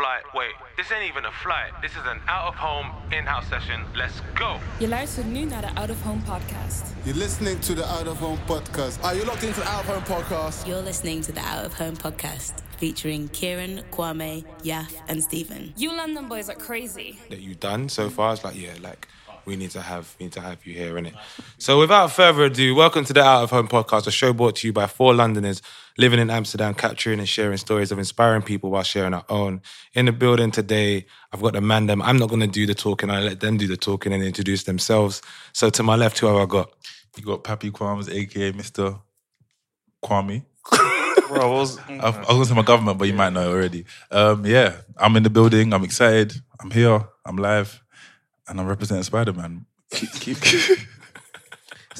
Flight, wait, this ain't even a flight. This is an out of home, in house session. Let's go. Je luistert nu naar de Out of Home podcast. You're listening to the Out of Home podcast. Are you locked into the Out of Home podcast? You're listening to the Out of Home podcast featuring Kieran, Kwame, Yaf, and Stephen. You London boys are crazy. That you've done so far. It's like, yeah, like we need to have we need to have you here in it. So without further ado, welcome to the Out of Home podcast, a show brought to you by four Londoners living in Amsterdam, capturing and sharing stories of inspiring people while sharing our own. In the building today, I've got the man them. I'm not gonna do the talking, I let them do the talking and introduce themselves. So to my left, who have I got? You got Pappy Quams, aka Mr. Kwame. Bro, I was, I, I was gonna say my government, but you might know already. Um, yeah, I'm in the building. I'm excited. I'm here. I'm live, and I'm representing Spider Man. Keep, keep.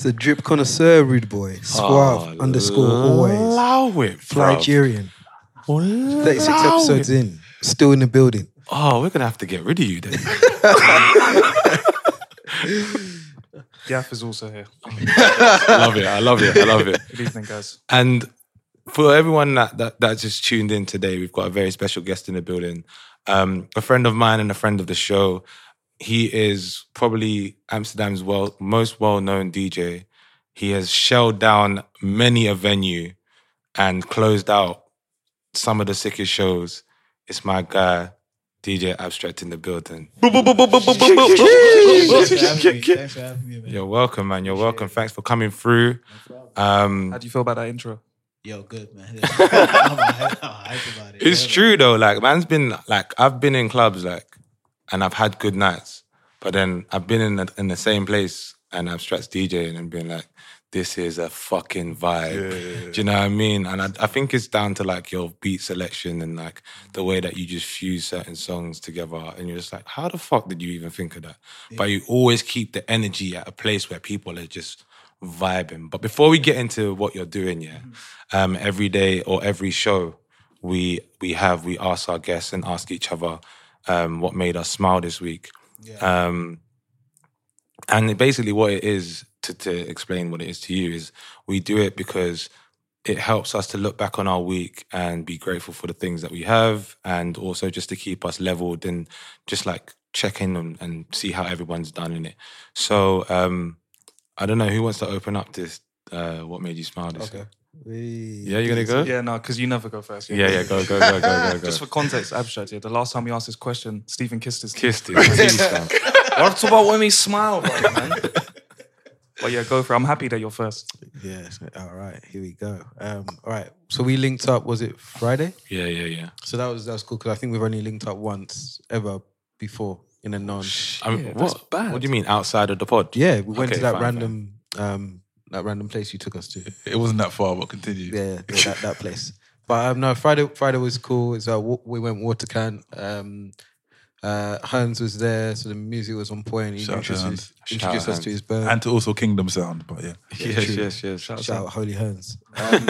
It's a drip connoisseur, rude boy. Suave Oh, underscore always. Allow it, bro. Nigerian. 36 Allow episodes it. in. Still in the building. Oh, we're gonna have to get rid of you then. Gaff is also here. I love it. I love it. I love it. Good evening, guys. And for everyone that, that that just tuned in today, we've got a very special guest in the building. Um, a friend of mine and a friend of the show. He is probably Amsterdam's well, most well-known DJ. He has shelled down many a venue and closed out some of the sickest shows. It's my guy, DJ Abstract in the building. You're welcome, man. You're welcome. Thanks for coming through. Um, How do you feel about that intro? Yo, good, man. It's true though. Like man's been like I've been in clubs like, and I've had good nights, but then I've been in the, in the same place and I've stretched DJing and been like, this is a fucking vibe. Do you know what I mean? And I, I think it's down to like your beat selection and like the way that you just fuse certain songs together, and you're just like, how the fuck did you even think of that? But you always keep the energy at a place where people are just vibing. But before we get into what you're doing, yeah, um, every day or every show, we we have we ask our guests and ask each other um, what made us smile this week. Um, and basically, what it is to to explain what it is to you is we do it because it helps us to look back on our week and be grateful for the things that we have, and also just to keep us leveled and just like check in and, and see how everyone's done in it. So um, I don't know who wants to open up this. Uh, what made you smile this? Okay. Yeah, you gonna go? Yeah, no, because you never go first. Yeah, yeah, go, go, go, go, go, go. Just for context, abstract. Yeah, the last time we asked this question, Stephen kissed his kissed his teeth. fam. What about when we smile, bro, man? But yeah, go for it. I'm happy that you're first. Yes. All right. Here we go. Um, all right. So we linked up. Was it Friday? Yeah, yeah, yeah. So that was that was cool because I think we've only linked up once ever before in a non. I mean, Yeah, that's what? bad. What do you mean outside of the pod? Yeah, we went Okay, to that fine, random um that random place you took us to. It wasn't that far, but continue. Yeah, yeah that, that place. But um, no, Friday Friday was cool. It's, uh, we went Waterkant. Um, uh, Hans was there, so the music was on point. He Shout out to introduced, Hans. introduced us to his band. And to also Kingdom Sound, but yeah. Yes, true. yes, yes. Shout out Holy Hans. Um,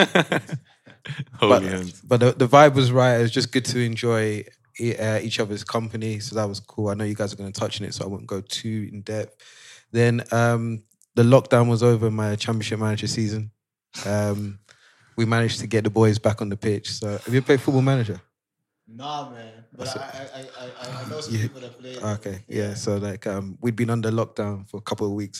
Holy but hands. but the, the vibe was right. It was just good to enjoy e- uh, each other's company, so that was cool. I know you guys are going to touch on it, so I won't go too in depth. Then um, the lockdown was over. My championship manager season. Um, we managed to get the boys back on the pitch. So have you played Football Manager? Nah, man. But I, I, I, I, I know some Yeah. people that play. Okay, yeah. So like, um, we'd been under lockdown for a couple of weeks.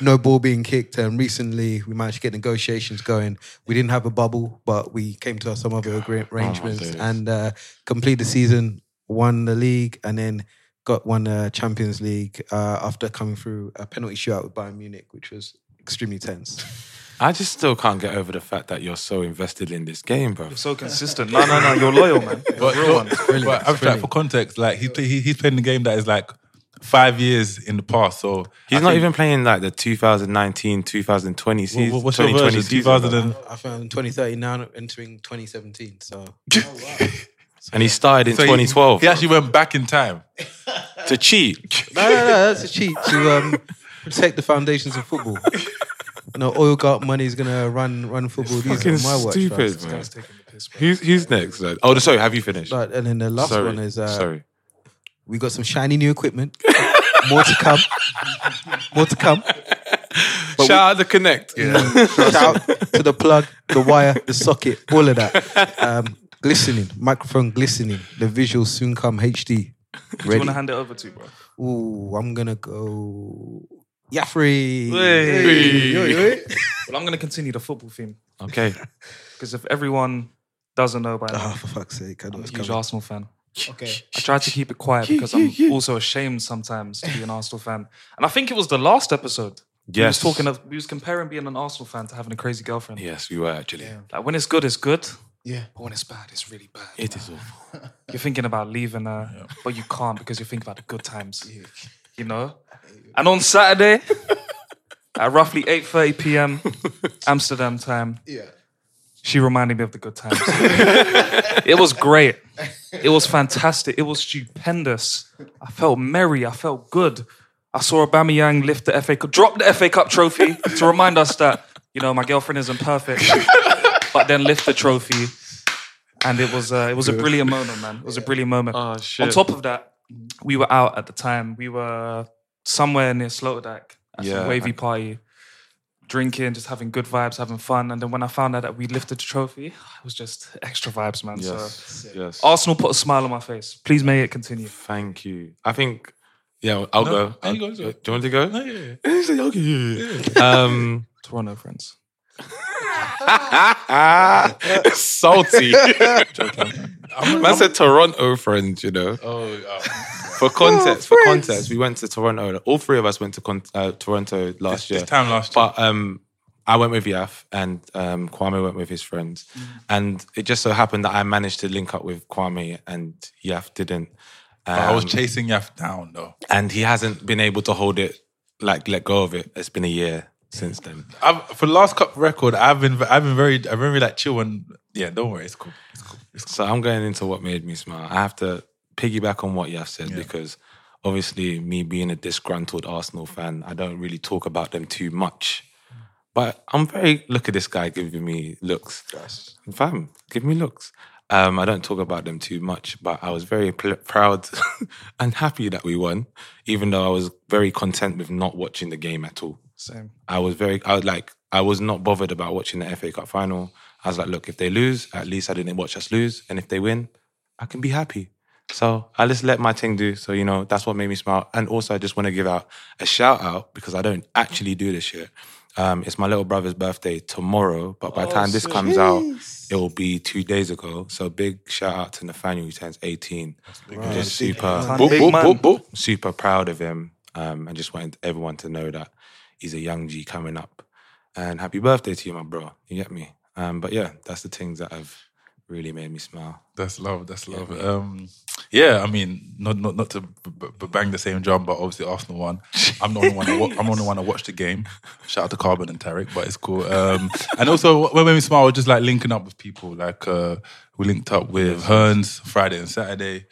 no ball being kicked, and recently we managed to get negotiations going. We didn't have a bubble, but we came to some other agree- arrangements days. and uh, complete the season. Won the league, and then got won the Champions League uh, after coming through a penalty shootout with Bayern Munich, which was extremely tense. I just still can't get over the fact that you're so invested in this game, bro. You're so consistent. No, no, no. You're loyal, man. You're a But, real one. but abstract for context, like he's play, he, he's playing the game that is like five years in the past. So He's I not think- even playing like the 2019, 2020 season. What- what's your version? 2000 and- I found 2030 now entering 2017. So and he started in So he- 2012 He, actually went back in time. to cheat. no, no, no, that's a cheat to um, protect the foundations of football. No oil gut money is gonna run run football. These Fucking are my watch. stupid, fam. man. Who's, who's next? Like- Oh, sorry. Have you finished? But and then the last sorry. one is uh, sorry. we got some shiny new equipment. More to come. More to come. Shout out the connect. Shout out to the plug, the wire, the socket, all of that. Um, glistening, microphone glistening. The visuals soon come HD. Who do you Ready. want to hand it over to, bro? Ooh, I'm gonna go. Yaffrey. Hey. Yo, yo. Well, I'm going to continue the football theme Okay. because if everyone doesn't know by now, Oh, for fuck's sake! I know I'm a it's huge coming. Arsenal fan. Okay. I try to keep it quiet because I'm also ashamed sometimes to be an Arsenal fan. And I think it was the last episode. We was Yes. talking of we was comparing being an Arsenal fan to having a crazy girlfriend. Yes, we were actually. Like when it's good, it's good. Yeah. But when it's bad, it's really bad. It is awful. You're thinking about leaving uh, her, but you can't because you think about the good times. You know? And on Saturday, at roughly 8.30 p.m. Amsterdam time, Yeah. she reminded me of the good times. it was great. It was fantastic. It was stupendous. I felt merry. I felt good. I saw Aubameyang lift the FA Cup, drop the FA Cup trophy to remind us that you know my girlfriend isn't perfect, but then lift the trophy, and it was uh, it was a brilliant moment, man. It was a brilliant moment. Oh, shit. On top of that, we were out at the time. We were somewhere near Sloterdijk at Yeah, some wavy I- party, drinking, just having good vibes, having fun. And then when I found out that we lifted the trophy, it was just extra vibes, man. So Yes. Yes. Arsenal put a smile on my face. Please may it continue. Thank you. I think, yeah, I'll go. I'll- you go, do you want to go? No, yeah, He said, okay, yeah, yeah. Um, Toronto friends. salty. Man said Toronto friends, you know. Oh, uh, For context, for context, we went to Toronto. All three of us went to con- uh, Toronto last this, year. this time last year. But um, I went with Yaf and um, Kwame went with his friends. And it just so happened that I managed to link up with Kwame and Yaf didn't. But I was Um, chasing Yaf down though. and he hasn't been able to hold it, like let go of it. It's been a year since then. I've, for the last cup record, I've been I've been very I've been very like chill and yeah. Don't worry, it's cool. It's cool. So I'm going into what made me smile. I have to piggyback on what Yaf said because obviously me being a disgruntled Arsenal fan, I don't really talk about them too much. But I'm very look at this guy giving me looks. Fam, give me looks. Um, I don't talk about them too much, but I was very pl- proud and happy that we won, even though I was very content with not watching the game at all. Same. I was very, I was like, I was not bothered about watching the FA Cup final. I was like, look, if they lose, at least I didn't watch us lose. And if they win, I can be happy. So I just let my thing do. So, you know, that's what made me smile. And also, I just want to give out a shout out because I don't actually do this shit. Um, it's my little brother's birthday tomorrow, but by the time this comes out, it will be two days ago. So big shout out to Nathaniel who turns 18. I'm just super, Big boop, boop, boop, boop. super proud of him. Um, and just wanted everyone to know that he's a young G coming up. And happy birthday to you, my bro. You get me? Um, but yeah, that's the things that have really made me smile. That's love. That's love. Um, yeah, I mean, not not not to b- b- bang the same drum, but obviously Arsenal won. I'm the only one. That wa- I'm the only one that watched the game. Shout out to Carbon and Tarek, but it's cool. Um, and also, when, me smile was just like linking up with people. Like uh, we linked up with Hearns Friday and Saturday.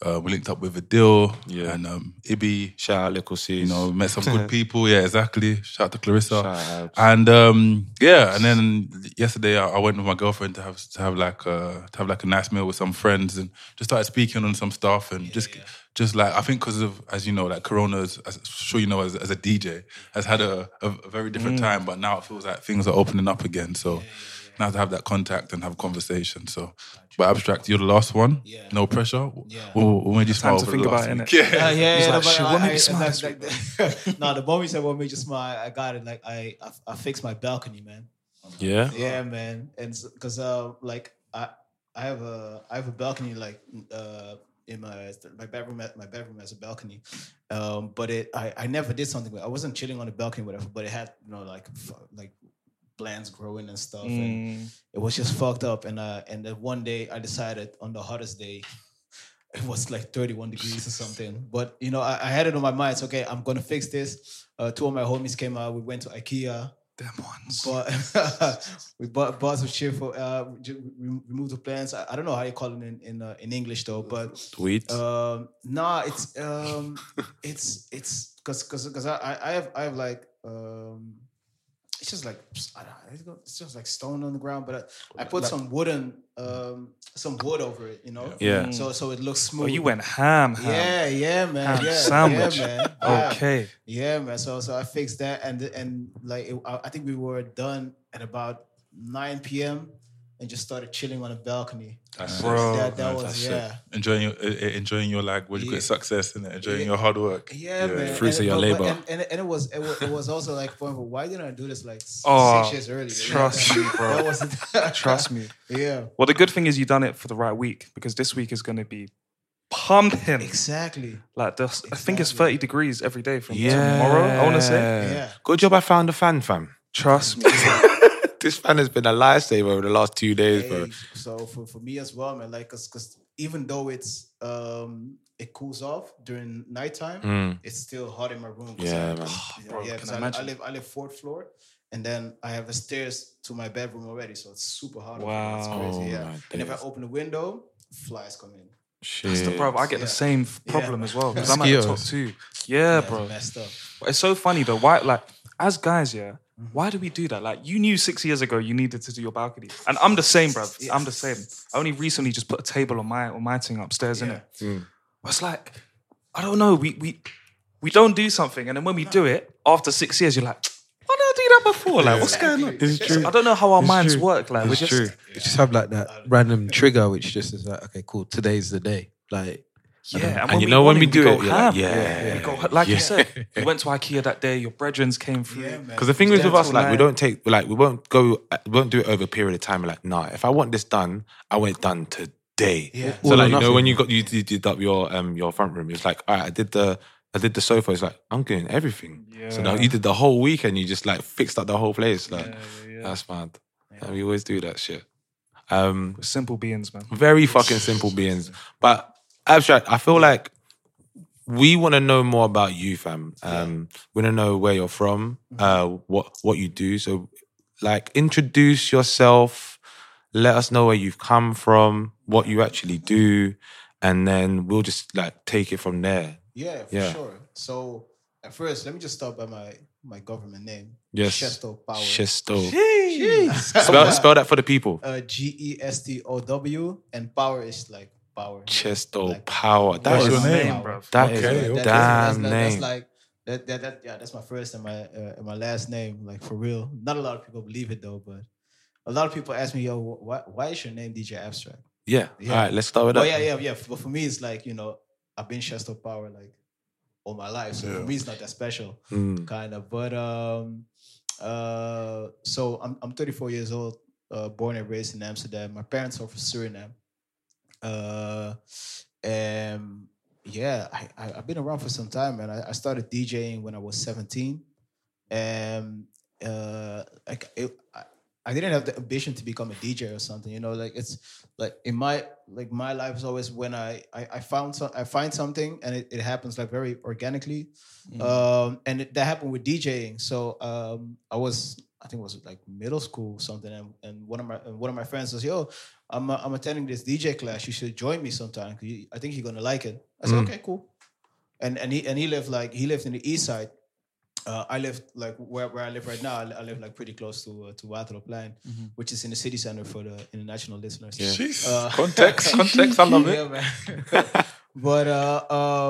Uh, we linked up with Adil Yeah. and um, Ibi. Shout out Little C's. You know, met some good people. Yeah, exactly. Shout out to Clarissa. Shout out. And um, yeah, and then yesterday I, I went with my girlfriend to have to have like a, to have like a nice meal with some friends and just started speaking on some stuff and just just like I think because of as you know like Corona's as I'm sure you know as, as a DJ has had a, a, a very different time, but now it feels like things are opening up again. So now to have that contact and have a conversation. So, but abstract, you're the last one. Yeah. No pressure. Yeah. What, what made you smile? to think about it. Yeah. Uh, yeah, yeah, like, no, but "Shit, I- what made you smile like- like- no, the moment you said what made you smile, I got it. Like I, I, I fixed my balcony, man. Yeah. Yeah, man, and because uh, like I, I have a, I have a balcony like uh in my my bedroom. My bedroom has a balcony, um, but it I, I never did something. with I wasn't chilling on the balcony, whatever. But it had you know like like plants growing and stuff, and Mm. it was just fucked up. And uh, and then one day I decided on the hottest day, it was like 31 degrees or something. But you know, I, I had it on my mind. It's okay. I'm gonna fix this. Uh, two of my homies came out. We went to IKEA. Them ones. But we bought bought some shit for uh, ju- re- remove the plants. I, I don't know how you call it in in, uh, in English though, but Weeds. um, nah, it's um, it's it's because because because I I I have I have like um, it's just like I don't know, it's just like stone on the ground, but I, I put some wooden um some wood over it, you know. Yeah. So so it looks smooth. Oh, smooth. you went ham, ham. Yeah, yeah, man. Ham yeah, sandwich. yeah, man. Yeah. Okay. Yeah, man. So so I fixed that, and and like it, I I think we were done at about nine p.m. and just started chilling on a balcony. That's Bro, that that was That's yeah. it. Enjoying your, uh, uh, enjoying your like, what you Yeah. call it, success and enjoying Yeah. your hard work. Yeah, man. Fruits and, of your but- but- labor. And, and, and it was it was, it was also like, point, why didn't I do this like s- Oh, six years earlier? trust me, bro. That was Trust me. Yeah, Well, the good thing is you done it for the right week because this week is going to be pumping. exactly. Like this, I think it's 30 degrees every day from yeah. tomorrow. I want to say. Yeah. Good job I found a fan, fam. Trust me. this fan has been a lifesaver over the last two days, bro. So for, for me as well, man, like, cause even though it's um it cools off during nighttime, Mm. it's still hot in my room. Yeah, I, man. Yeah, Bro, yeah, can 'cause I I, I imagine? live I live fourth floor, and then I have the stairs to my bedroom already, so it's super hot. Wow. it's crazy. Yeah, Oh, my and if I open the window, flies come in. Shit. So, bro, I get the same f- problem as well because I'm at the top Mosquitoes. two. Yeah, It's bro. messed up. It's so funny though. Why, like, as guys, yeah, Mm-hmm. why do we do that? Like, you knew six years ago you needed to do your balcony, and I'm the same, bro. I'm the same. I only recently just put a table on my on my thing upstairs, in Yeah. Mm. it. It's like, I don't know. We we we don't do something, and then when we do it after six years, you're like, why did I do that before? Like, what's going on? It's true. I don't know how our It's minds true. work. Like, we're just true. You just have like that random trigger, which just is like, okay, cool. Today's the day. Like, yeah. And you know when we do go it, you're like, ham. yeah. We go- like Yeah. you said, you went to IKEA that day. Your brethrens came through. Yeah. Because the thing is with us, Gentle like we don't take, like we won't go, we won't do it over a period of time. We're like, nah, if I want this done, I want it done today. Yeah. So All like you know when you got you did, did up your um your front room, it's like, all right, I did the I did the sofa. It's like I'm doing everything. Yeah. So now you did the whole weekend. You just like fixed up the whole place. Like that's mad. And we always do that shit. Um, simple beings, man. very fucking simple beings. But abstract, I feel like we want to know more about you, fam. Um, we want to know where you're from, uh, what what you do. So, like, introduce yourself. Let us know where you've come from, what you actually do, and then we'll just like take it from there. Yeah, for Yeah. sure. So at first, let me just start by my my government name. Yes, Gestow Power. Gestow. Jeez. Spell, spell that for the people. Uh, G E S T O W, and power is like power. Gestow Like, Power. That What's your name, power. bro? That is Okay, a okay. damn that's, name. That's like that, that, that. Yeah, that's my first and my uh, and my last name. Like for real. Not a lot of people believe it though, but a lot of people ask me, "Yo, why, why is your name DJ Abstract?" yeah. Yeah. All right, let's start with that. Oh yeah, yeah, yeah. But for me, it's like you know, I've been Gestow Power like all my life, so for me, it's not that special, Mm. kind of. But um, uh, so I'm I'm 34 years old, uh, born and raised in Amsterdam. My parents are from Suriname. Uh, and yeah, I, I I've been around for some time, man. I, I started DJing when I was 17, and uh, like it, I, I didn't have the ambition to become a DJ or something, you know. Like it's like in my like my life is always when I I, I found some I find something and it, it happens like very organically, um, and it, that happened with DJing. So um, I was I think it was like middle school or something, and, and one of my and one of my friends says, yo. I'm, uh, I'm attending this DJ class. You should join me sometime. 'cause you- I think you're gonna like it. I said, okay, cool. And and he and he lived like he lived in the east side. Uh, I live like where, where I live right now. I, I live like pretty close to uh, to Waterloopplein, which is in the city center for the international listeners. Jeez. Uh, Context, context. I love it. yeah, man. but uh,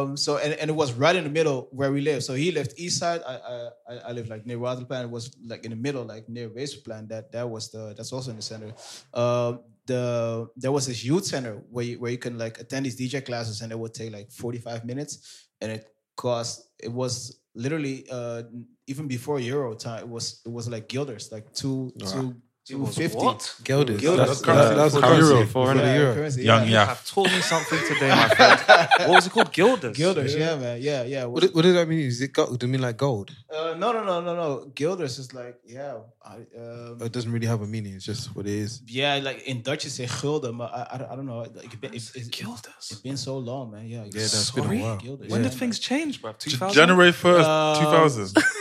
um, so and, and it was right in the middle where we live. So he lived east side. I I, I- I live like near Waterplan. It was like in the middle, like near Westerplan. That that was the that's also in the center. Um, the there was this youth center where you, where you can like attend these DJ classes, and it would take like forty five minutes, and it cost it was literally uh even before Euro time. It was it was like guilders, like two two Two fifty. What? Guilders. Guilders. That's, That's that, that was the currency. currency. Four for the euro. currency, Young yeah. You yeah. have taught me something today, my friend. what was it called? Guilders. Guilders, yeah, man, yeah, yeah. What, what does that mean? Is it gold? Do you mean like gold? Uh, no, no, no, no, no. Guilders is like, yeah, I, um, It doesn't really have a meaning. It's just what it is. yeah, like in Dutch you say gulden, but I, I, I don't know. Like, it, it, it, Guilders. it's been so long, man. Yeah, Yeah, that's been a while. Guilders, When yeah, did things change, bro? 2000? January first, Um, two thousand. man.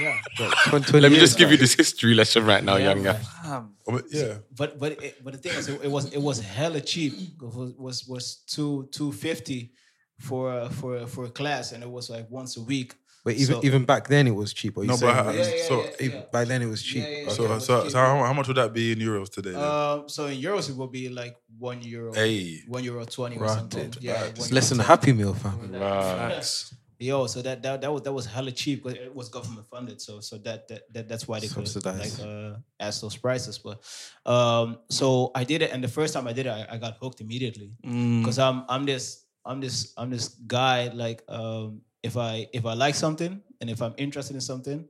Yeah, Let me just give you this history lesson right now, Yeah, young guy. man. Damn. Oh, Yeah, but but it, but the thing is, it, it was it was hella cheap. It was was was two two fifty for uh, for for a class, and it was like once a week. But even So- even back then it was cheap. Or you No, saying but how- Yeah, yeah, so yeah, even yeah. back then it was cheap. Yeah, yeah, Okay. so yeah. so so how, how much would that be in euros today? Then? Um, so in euros it would be like one euro, hey, one euro twenty or Right. something. Yeah, It's less than a happy meal, fam. Facts. Yo, so that that that was that was hella cheap, but it was government funded. So so that that, that that's why they could like uh, ask those prices. But um, so I did it, and the first time I did it, I, I got hooked immediately Mm. because I'm I'm this I'm this I'm this guy like um, if I if I like something and if I'm interested in something,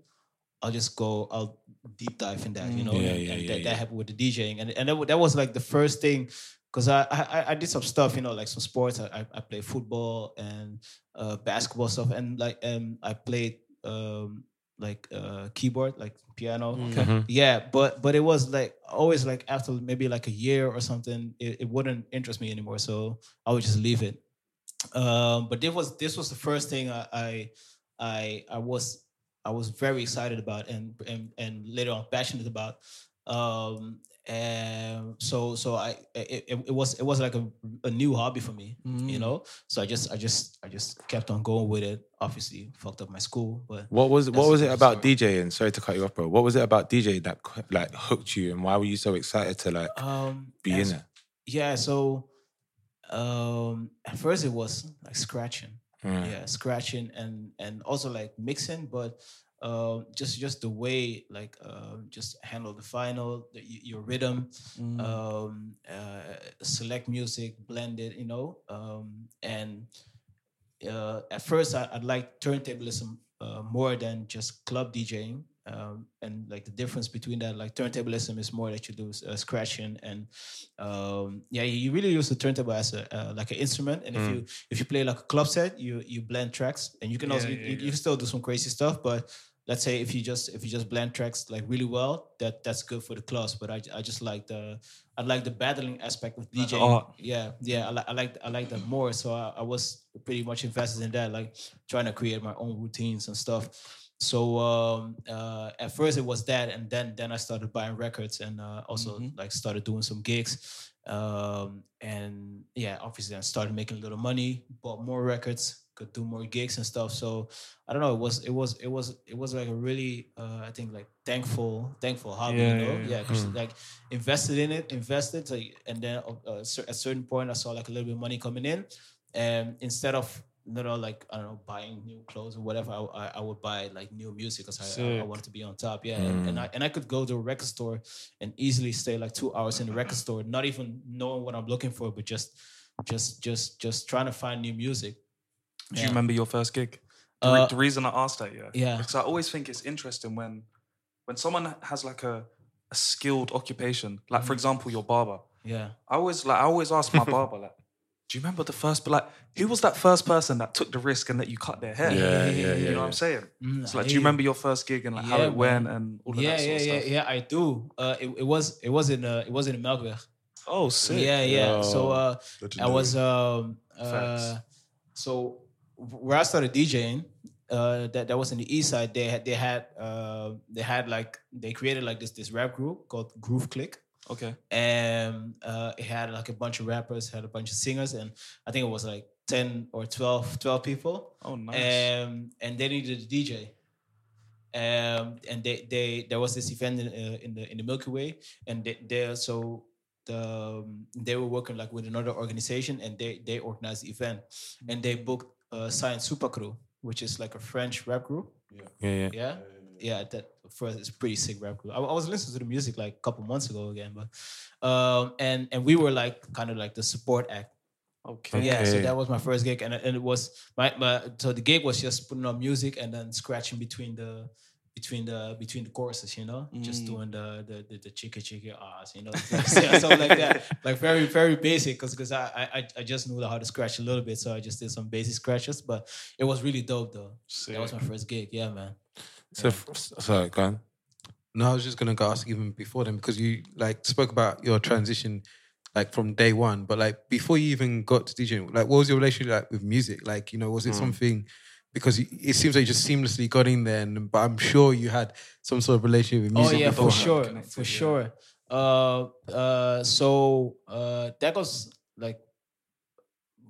I'll just go I'll deep dive in that, you know. Yeah, and, yeah, and yeah, that, yeah. that happened with the DJing, and and that, that was like the first thing. Cause I, I I did some stuff, you know, like some sports. I I, I play football and uh, basketball stuff, and like um I played um like uh keyboard, like piano. Mhm. Yeah, but but it was like always like after maybe like a year or something, it, it wouldn't interest me anymore. So I would just leave it. Um, but this was this was the first thing I I I, I was I was very excited about and and and later on passionate about. Um, and so so I it, it, was it was like a, a new hobby for me, you Mm. know. So I just I just I just kept on going with it. Obviously, fucked up my school, but What was what was it about story. DJing? Sorry to cut you off, bro. What was it about DJ that like hooked you, and why were you so excited to like um, be in it? Yeah, so um at first it was like scratching. Mm. Yeah, scratching and and also like mixing, but um just just the way like um just handle the final, the, your rhythm, Mm. um uh select music, blend it, you know. Um and uh at first I, I like turntablism uh, more than just club DJing. Um, and like the difference between that, like turntablism is more that you do uh, scratching, and um, yeah, you really use the turntable as a uh, like an instrument. And if Mm. you if you play like a club set, you you blend tracks, and you can also Yeah, you, yeah, you, still do some crazy stuff. But let's say if you just if you just blend tracks like really well, that that's good for the class But I, I just like the I like the battling aspect of DJing. Yeah, yeah, I like I like I like that more. So I, I was pretty much invested in that, like trying to create my own routines and stuff. So um, uh, at first it was that, and then then I started buying records and uh, also Mhm. like started doing some gigs. Um, and yeah, obviously I started making a little money, bought more records, could do more gigs and stuff. So I don't know. It was it was it was it was like a really uh, I think like thankful thankful hobby. Yeah, you know, yeah, yeah. yeah, because like invested in it, invested, so, and then uh, at a certain point I saw like a little bit of money coming in, and instead of you know like I don't know buying new clothes or whatever, I, I, I would buy like new music because I, I, I wanted to be on top. Yeah, and, and I and I could go to a record store and easily stay like two hours in the record store, not even knowing what I'm looking for, but just just just just trying to find new music. Do you remember your first gig? The, re- Uh, the reason I asked that, yeah, Yeah. because I always think it's interesting when when someone has like a, a skilled occupation, like Mm. for example, your barber. Yeah. I always like I always ask my barber like, do you remember the first? But like, who was that first person that took the risk and let you cut their hair? Yeah, yeah, You yeah, know what I'm saying? Mm, So like, I do you hear remember your first gig and like how Yeah, it went and all of yeah, that sort yeah, of yeah, stuff? yeah. I do. Uh, it, it was it was in uh, it was in Melkweg. Oh, sick. Yeah, yeah. So uh, I Legendary. was um uh, Facts. so where I started DJing, uh, that that was in the East Side. They had they had uh, they had like they created like this this rap group called Groove Click. Okay. and uh, it had like a bunch of rappers, had a bunch of singers, and I think it was like ten or 12, 12 people. Oh, nice. Um, and they needed a DJ. Um, and they they there was this event in, uh, in the in the Milky Way, and they they so the um, they were working like with another organization, and they they organized the event, and they booked uh, Saïan Supa Crew, which is like a French rap group. Yeah, yeah. Yeah, yeah. That first is pretty sick rap group. I, I was listening to the music like a couple months ago again, but um, and and we were like kind of like the support act. Okay. Yeah, so that was my first gig, and and it was my, my so the gig was just putting on music and then scratching between the between the between the choruses, you know, just Mm. doing the the the, the chicka chicka ahs, you know, something like that, like very very basic. Because because I, I I just knew how to scratch a little bit, so I just did some basic scratches. But it was really dope though. That was my first gig. Yeah, man. So, f- sorry, go on. No, I was just gonna go ask even before then because you like spoke about your transition like from day one, but like before you even got to DJing, like what was your relationship like with music? Like, you know, was it Mm. something because it seems like you just seamlessly got in there, and, but I'm sure you had some sort of relationship with music. Oh music. yeah, for beforehand. sure, for sure. Uh, uh, so uh, that goes like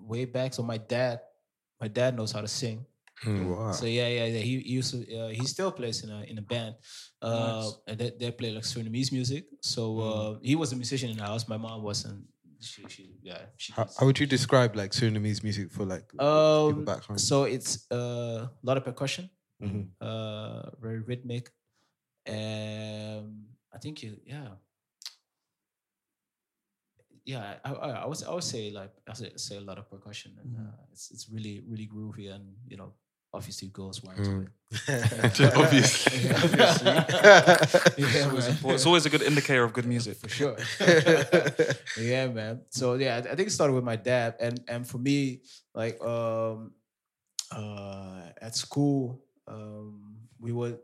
way back. So my dad, my dad knows how to sing. Wow. So yeah, yeah, yeah. He, he used to. Uh, he still plays in a in a band, uh, Nice. and they, they play like Surinamese music. So uh, he was a musician in the house. My mom wasn't. She, she yeah. She How, how would you describe like Surinamese music for like um, so it's uh, a lot of percussion, Mhm. uh, very rhythmic. Um, I think you, yeah, yeah. I, I, I would, I would say like I say, say a lot of percussion, and uh, it's it's really really groovy, and you know, obviously girls want to it. Obviously. Yeah, Obviously. yeah, It's always, man. It's always a good indicator of good music. for sure. yeah, man. So yeah, I I think it started with my dad, and and for me, like um, uh, at school, um, we would.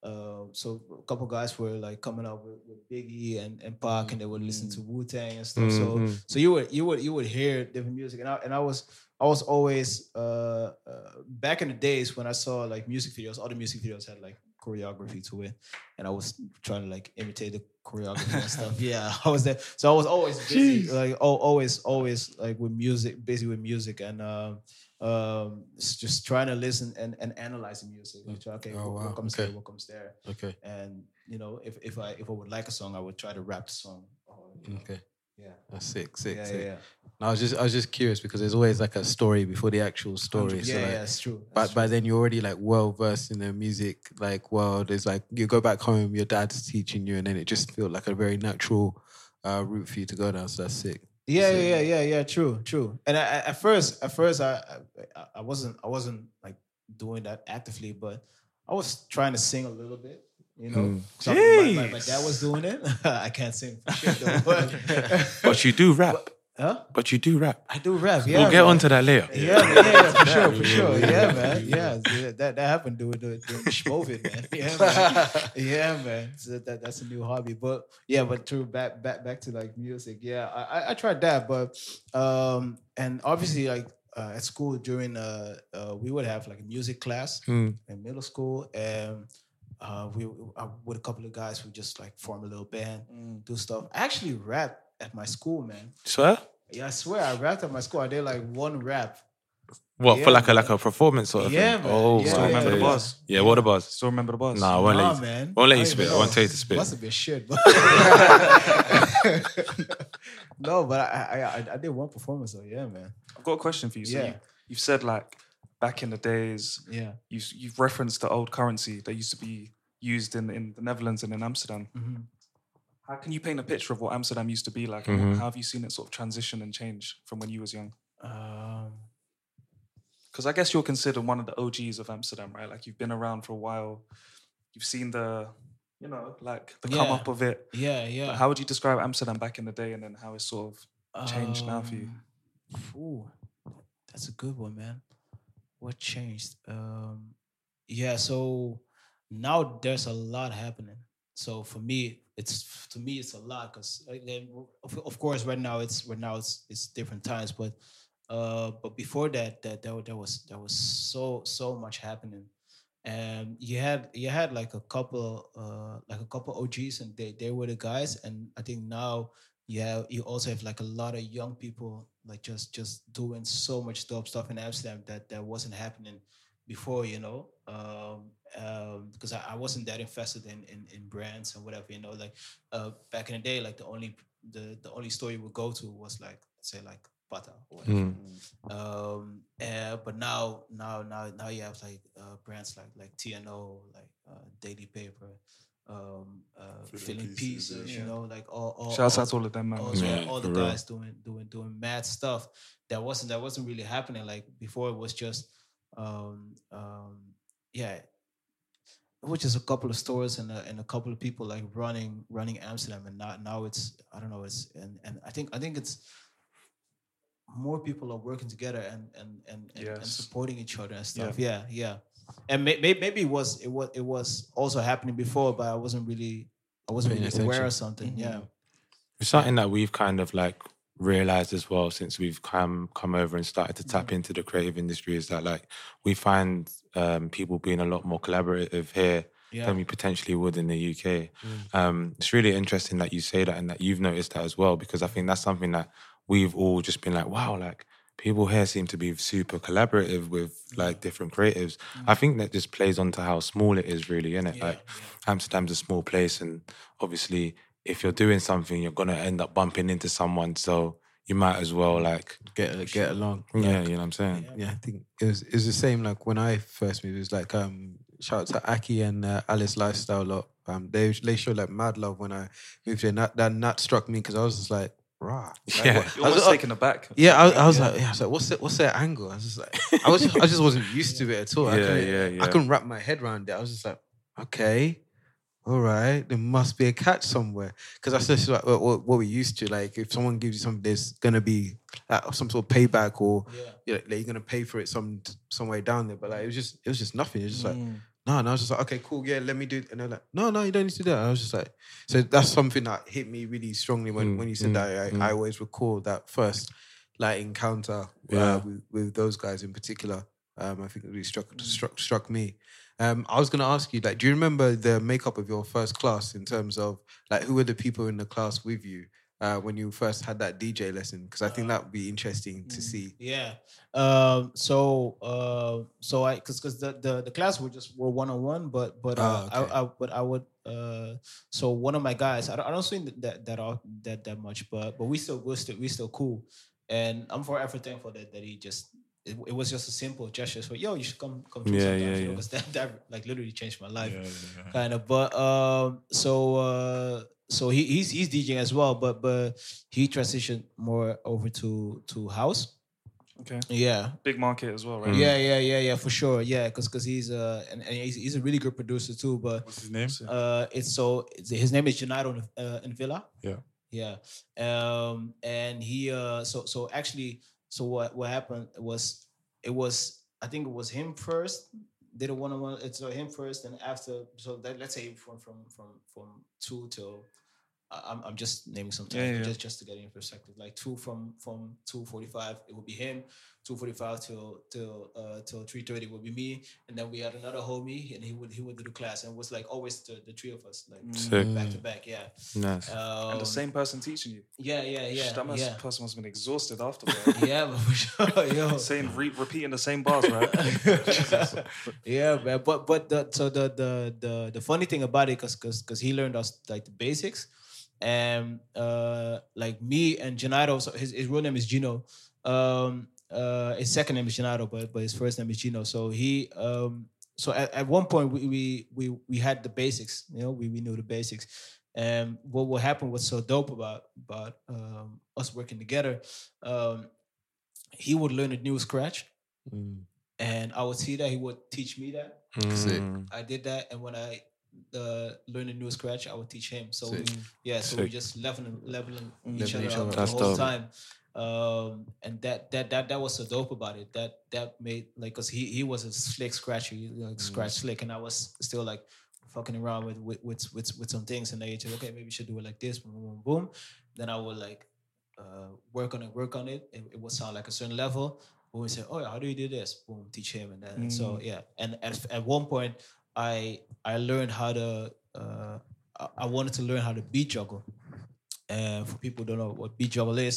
Uh, so a couple guys were like coming up with, with Biggie and, and Pac, and they would listen to Wu Tang and stuff. So Mhm. so you would you would you would hear different music, and I and I was I was always uh, uh, back in the days when I saw like music videos. All the music videos had like choreography to it, and I was trying to like imitate the choreography and stuff. Yeah, I was there, so I was always busy, Jeez. like al- always always like with music, busy with music, and um, um, just trying to listen and, and analyze the music. Like, okay, Oh, what, wow. what comes Okay. there, what comes there, Okay. and you know, if if I if I would like a song, I would try to rap the song. or, know, Okay. Yeah. That's sick, sick, Yeah, sick. yeah, yeah. I was just I was just curious because there's always like a story before the actual story. Yeah, so like, yeah, it's true. But by then you're already like well versed in the music like world. It's like you go back home, your dad's teaching you, and then it just felt like a very natural uh, route for you to go down. So that's sick. Yeah, yeah, yeah, yeah, yeah. True, true. And I, I, at first, at first, I, I, I wasn't, I wasn't like doing that actively, but I was trying to sing a little bit. You know, Mm. So my, my, my dad was doing it. I can't sing for shit though, but But you do rap. Huh? But you do rap. I do rap. Yeah, we'll get man. onto that later. Yeah, yeah, yeah, for sure, for sure. Yeah, man. Yeah, yeah, that that happened during the during the Schmovid, man. Yeah, man. Yeah, man. So that that's a new hobby, but yeah, but true. Back back back to like music. Yeah, I I, I tried that, but um, and obviously like. Uh, at school during uh, uh we would have like a music class Hmm. in middle school and uh we uh, with a couple of guys we just like form a little band do stuff I actually rap at my school man Swear? yeah I swear I rapped at my school I did like one rap What for Yeah, like a like a performance sort of Yeah, thing? man. Oh, Yeah, Still my remember the days. bars. Yeah, what the bars? Still remember the bars. Nah, I won't Nah, let you. man. Won't let you don't spit. even I won't tell you to spit. Must have been shit. But no, but I, I I I did one performance though. Yeah, man. I've got a question for you. So Yeah. you, you've said like back in the days, Yeah. you, you've referenced the old currency that used to be used in, in the Netherlands and in Amsterdam. Mhm. How can you paint a picture of what Amsterdam used to be like? and Mhm. How have you seen it sort of transition and change from when you was young? Um, Because I guess you're considered one of the OGs of Amsterdam, right? Like you've been around for a while. You've seen the, you know, like the come up of it. yeah, yeah. But how would you describe Amsterdam back in the day and then how it's sort of changed now for you? Um, Ooh, that's a good one, man. What changed? Um, yeah, so now there's a lot happening. So for me, it's to me it's a lot because of, course right now it's right now it's it's different times, but uh, but before that that there, there was there was so so much happening. And you had you had like a couple uh like a couple OGs and they they were the guys and I think now yeah you also have like a lot of young people like just just doing so much dope stuff in amsterdam that that wasn't happening before you know? Um um because I, I wasn't that invested in, in in brands and whatever you know? Like uh back in the day like the only the the only store you would go to was like say like Bata or whatever. Um, uh, but now, now, now, now you have like uh, brands like like TNO, like uh, Daily Paper, um, uh, Filling Filling Pieces, Pieces, yeah. you know, like all, all Shouts all, out to all of them, man. all, Yeah, all the for real. guys doing doing doing mad stuff that wasn't that wasn't really happening. Like before, it was just um, um, yeah. it was just a couple of stores and a, and a couple of people like running running Amsterdam, and now now it's I don't know it's and and I think I think it's more people are working together and and and, and, and supporting each other and stuff. Yeah, yeah. And may, may, maybe it was it was it was also happening before, but I wasn't really I wasn't Paying really aware attention. of something. Yeah. It's something that we've kind of like realized as well since we've come come over and started to tap into the creative industry is that like we find um, people being a lot more collaborative here Yeah. than we potentially would in the UK. Um, it's really interesting that you say that and that you've noticed that as well because I think that's something that we've all just been like, wow, like people here seem to be super collaborative with like different creatives. I think that just plays onto how small it is, really, isn't it? like Amsterdam's a small place, and obviously, if you're doing something, you're gonna end up bumping into someone. So you might as well like Get get along. yeah, you know what I'm saying. Yeah, I think it was it was the same like when I first moved. It was like um shout out to Aki and uh, Alice Lifestyle lot. Um, they they showed like mad love when I moved here. And that that, that struck me because I was just like, rah. Like, Yeah. what- You're I was, almost I- taken aback. yeah, I, I was like, yeah, I was like, what's that? What's that angle? I was just like, I was, I just wasn't used to it at all. I Yeah, couldn't, yeah, I couldn't wrap my head around it. I was just like, okay, all right, there must be a catch somewhere. Because that's just like what, what- what we used to. Like, if someone gives you something, there's gonna be uh, some sort of payback, or you know, like, you're gonna pay for it some some way down there. But like, it was just, it was just nothing. It's was just like. No, and I was just like, okay, cool, yeah, let me do it. And they're like, no, no, you don't need to do that. And I was just like, so that's something that hit me really strongly when, Mm, when you said mm, that. I, mm. I always recall that first like encounter Yeah. uh, with, with those guys in particular. Um, I think it really struck struck struck me. Um, I was gonna ask you, like, do you remember the makeup of your first class in terms of like who were the people in the class with you uh, when you first had that DJ lesson? Because I think that would be interesting to see. Yeah. Um. So. Uh. So I, cause, cause the the the class were just were one on one, but but uh, Ah, okay. I, I but I would uh. So one of my guys, I don't, I don't swing that that all that that much, but but we still we still we still cool, and I'm forever thankful that that he just. It, it was just a simple gesture. So, yo, you should come come to Yeah, sometimes, yeah, you know, yeah. 'cause that, that like literally changed my life kind of. But um, so uh, so he, he's he's DJing as well, but but he transitioned more over to to house. Okay. Yeah, Big market as well, right? yeah, yeah, yeah, yeah, for sure. Yeah, because because he's uh and, and he's, he's a really good producer too. But What's his name? uh, it's so it's, his name is Gennaro uh, in Villa. Yeah. Yeah. Um, and he uh so so actually so what what happened was it was I think it was him first did a one on one it's him first and after so that let's say from from from from two till I'm, I'm just naming some time Yeah, yeah, yeah. just just to get it in perspective like two from from 245 it would be him 245 till till uh till 330 would be me and then we had another homie and he would he would do the class and it was like always the, the three of us like Sick. back to back yeah Nice. um, And the same person teaching you. yeah yeah yeah that must, yeah person must have been exhausted afterwards. yeah but for sure yo Saying, re- repeating the same bars, right? yeah, man. But but the so the the the the funny thing about it, cause cause cause he learned us like the basics, and uh like me and Gennaro. So his, his real name is Gino. Um, uh, his second name is Gennaro, but but his first name is Gino. So he um so at, at one point we, we we we had the basics. You know, we we knew the basics. And what what happened was so dope about about um, us working together. Um, he would learn a new scratch and I would see that he would teach me that. Mm. I did that, and when I uh, learned a new scratch, I would teach him. So yeah, so we Sick. just leveling leveling each Leveling other each up other the That's whole dope. time. Um, and that that that that was so dope about it. That that made like, cause he he was a slick scratcher, he, like scratch slick, and I was still like fucking around with with with with, with some things, and they just okay, maybe you should do it like this, boom, boom, boom. Then I would like uh, work on it, work on it. It, it would sound like a certain level. But we say, oh, yeah, how do you do this? Boom, teach him, and then so yeah. And at, at one point, I I learned how to. Uh, I- wanted to learn how to beat juggle. And for people who don't know what beat juggle is,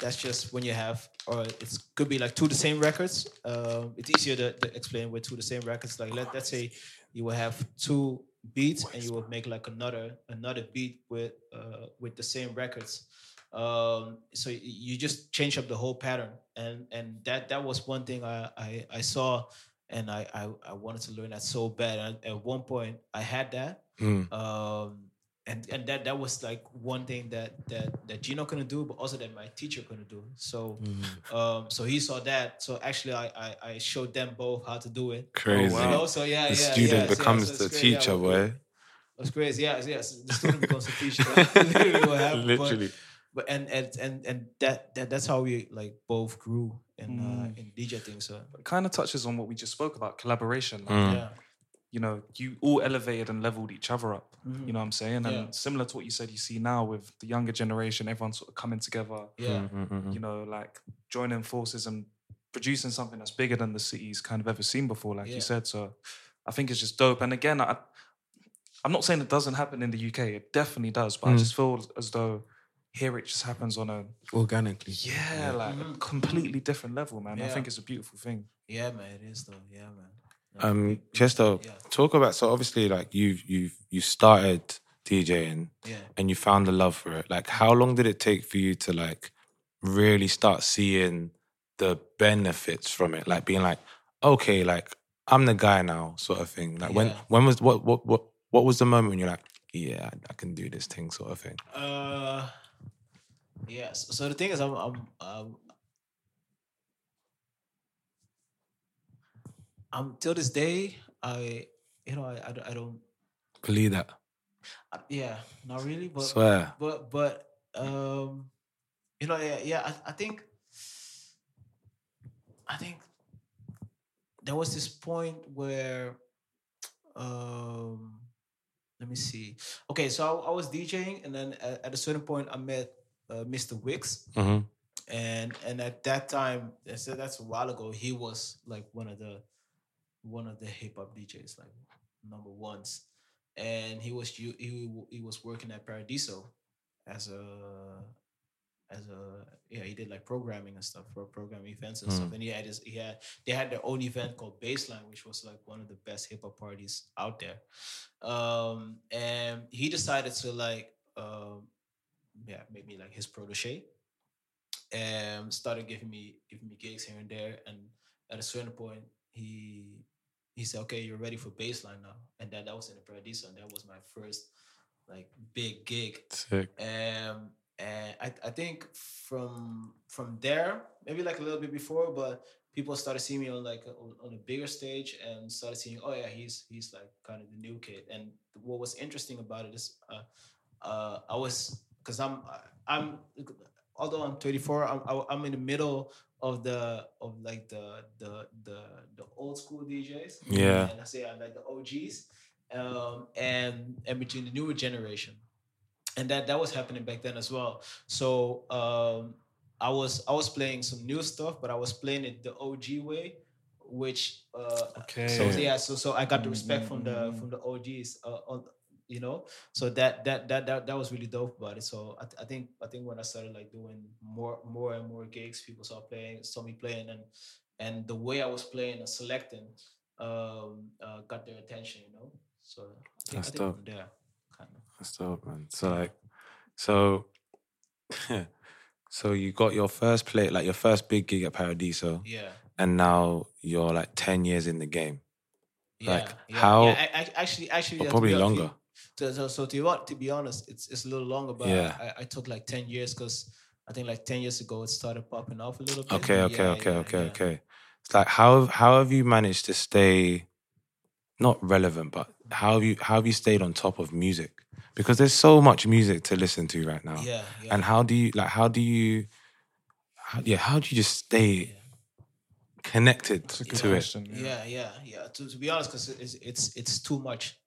that's just when you have, or it could be like two the same records. Um, it's easier to, to explain with two the same records. Like let let's say you will have two beats and you will make like another another beat with uh, with the same records. Um, so you just change up the whole pattern, and and that that was one thing I I, I saw, and I, I I wanted to learn that so bad. And at one point I had that, Mm. um, and and that that was like one thing that that that Gino couldn't do, but also that my teacher couldn't do. So um so he saw that. So actually I I, I showed them both how to do it. Crazy. You know, so yeah, The yeah, student yeah, becomes so the great, teacher, yeah, boy. That's crazy. Yeah, yeah. so The student becomes the teacher. Literally what happened. Literally. But, and and and and that, that that's how we like both grew in uh, Mm. in DJ things. So It kind of touches on what we just spoke about collaboration. Like, Mm. yeah, You know, you all elevated and leveled each other up. Mhm. You know what I'm saying? And Yeah. similar to what you said, you see now with the younger generation, everyone sort of coming together. yeah, Mm-hmm. You know, like joining forces and producing something that's bigger than the city's kind of ever seen before, like Yeah. you said. So I think it's just dope. And again, I, I'm not saying it doesn't happen in the UK. It definitely does, but I Mm. just feel as though here it just happens on a Organically. yeah, like a completely different level, man. I think it's a beautiful thing. yeah, man. It is though. Yeah, man. Yeah, Um, we- Gestow, yeah. talk about so obviously like you've you've you started DJing Yeah. and you found the love for it. Like how long did it take for you to like really start seeing the benefits from it? Like being like, okay, like I'm the guy now, sort of thing. Like when Yeah. when was what what what what was the moment when you're like, yeah, I, I can do this thing, sort of thing. Uh, yeah. So, the thing is, I'm, I'm, um, I'm till this day, I, you know, I, I, don't- I don't, Believe that. I, yeah, not really, but, Swear. but, but, um, you know, yeah, yeah. I, I think, I think there was this point where, um, let me see. Okay, so I, I was DJing, and then at, at a certain point, I met uh, Mr. Wix, hmm and and at that time, that's that's a while ago. He was like one of the one of the hip hop DJs, like number ones, and he was he he was working at Paradiso as a as a yeah he did like programming and stuff for programming events and stuff Mm. and he had his he had they had their own event called Baseline which was like one of the best hip hop parties out there um and he decided to like um yeah made me like his protege and started giving me giving me gigs here and there and at a certain point he he said okay you're ready for baseline now and that that was in the Paradiso and that was my first like big gig Sick. um, and I, I think from from there, maybe like a little bit before, but people started seeing me on like a, on a bigger stage and started seeing, oh yeah, he's he's like kind of the new kid. And what was interesting about it is, uh, uh, I was because I'm I'm although I'm 34, I'm I- I'm in the middle of the of like the the the the old school DJs. Yeah. and I say I'm like the OGs, um, and and between the newer generation and that that was happening back then as well. So um, I was I was playing some new stuff, but I was playing it the OG way, which uh, Okay. So yeah, so so I got the respect from the from the OGs, uh, on, you know. So that that that that that was really dope about it. So I, th- I think I think when I started like doing more more and more gigs, people saw playing saw me playing, and and the way I was playing and selecting um, uh, got their attention, you know. So I think, That's I think dope. from there, kind of. That's dope, man. So like, so, so you got your first play, like your first big gig at Paradiso, Yeah. and now you're like ten years in the game, Yeah, Like, yeah, how- Yeah, I, I, actually, actually, probably longer. To, so, so to, be to be honest, it's it's a little longer, but Yeah. I, I took like ten years because I think like ten years ago it started popping off a little bit. Okay, okay, Yeah, okay, yeah, okay, yeah. okay. It's like how how have you managed to stay not relevant, but how have you how have you stayed on top of music? Because there's so much music to listen to right now. Yeah, yeah. And how do you like how do you how, yeah, how do you just stay connected It's a good to it? Yeah, yeah, yeah. To, to be honest, because it's it's it's too much.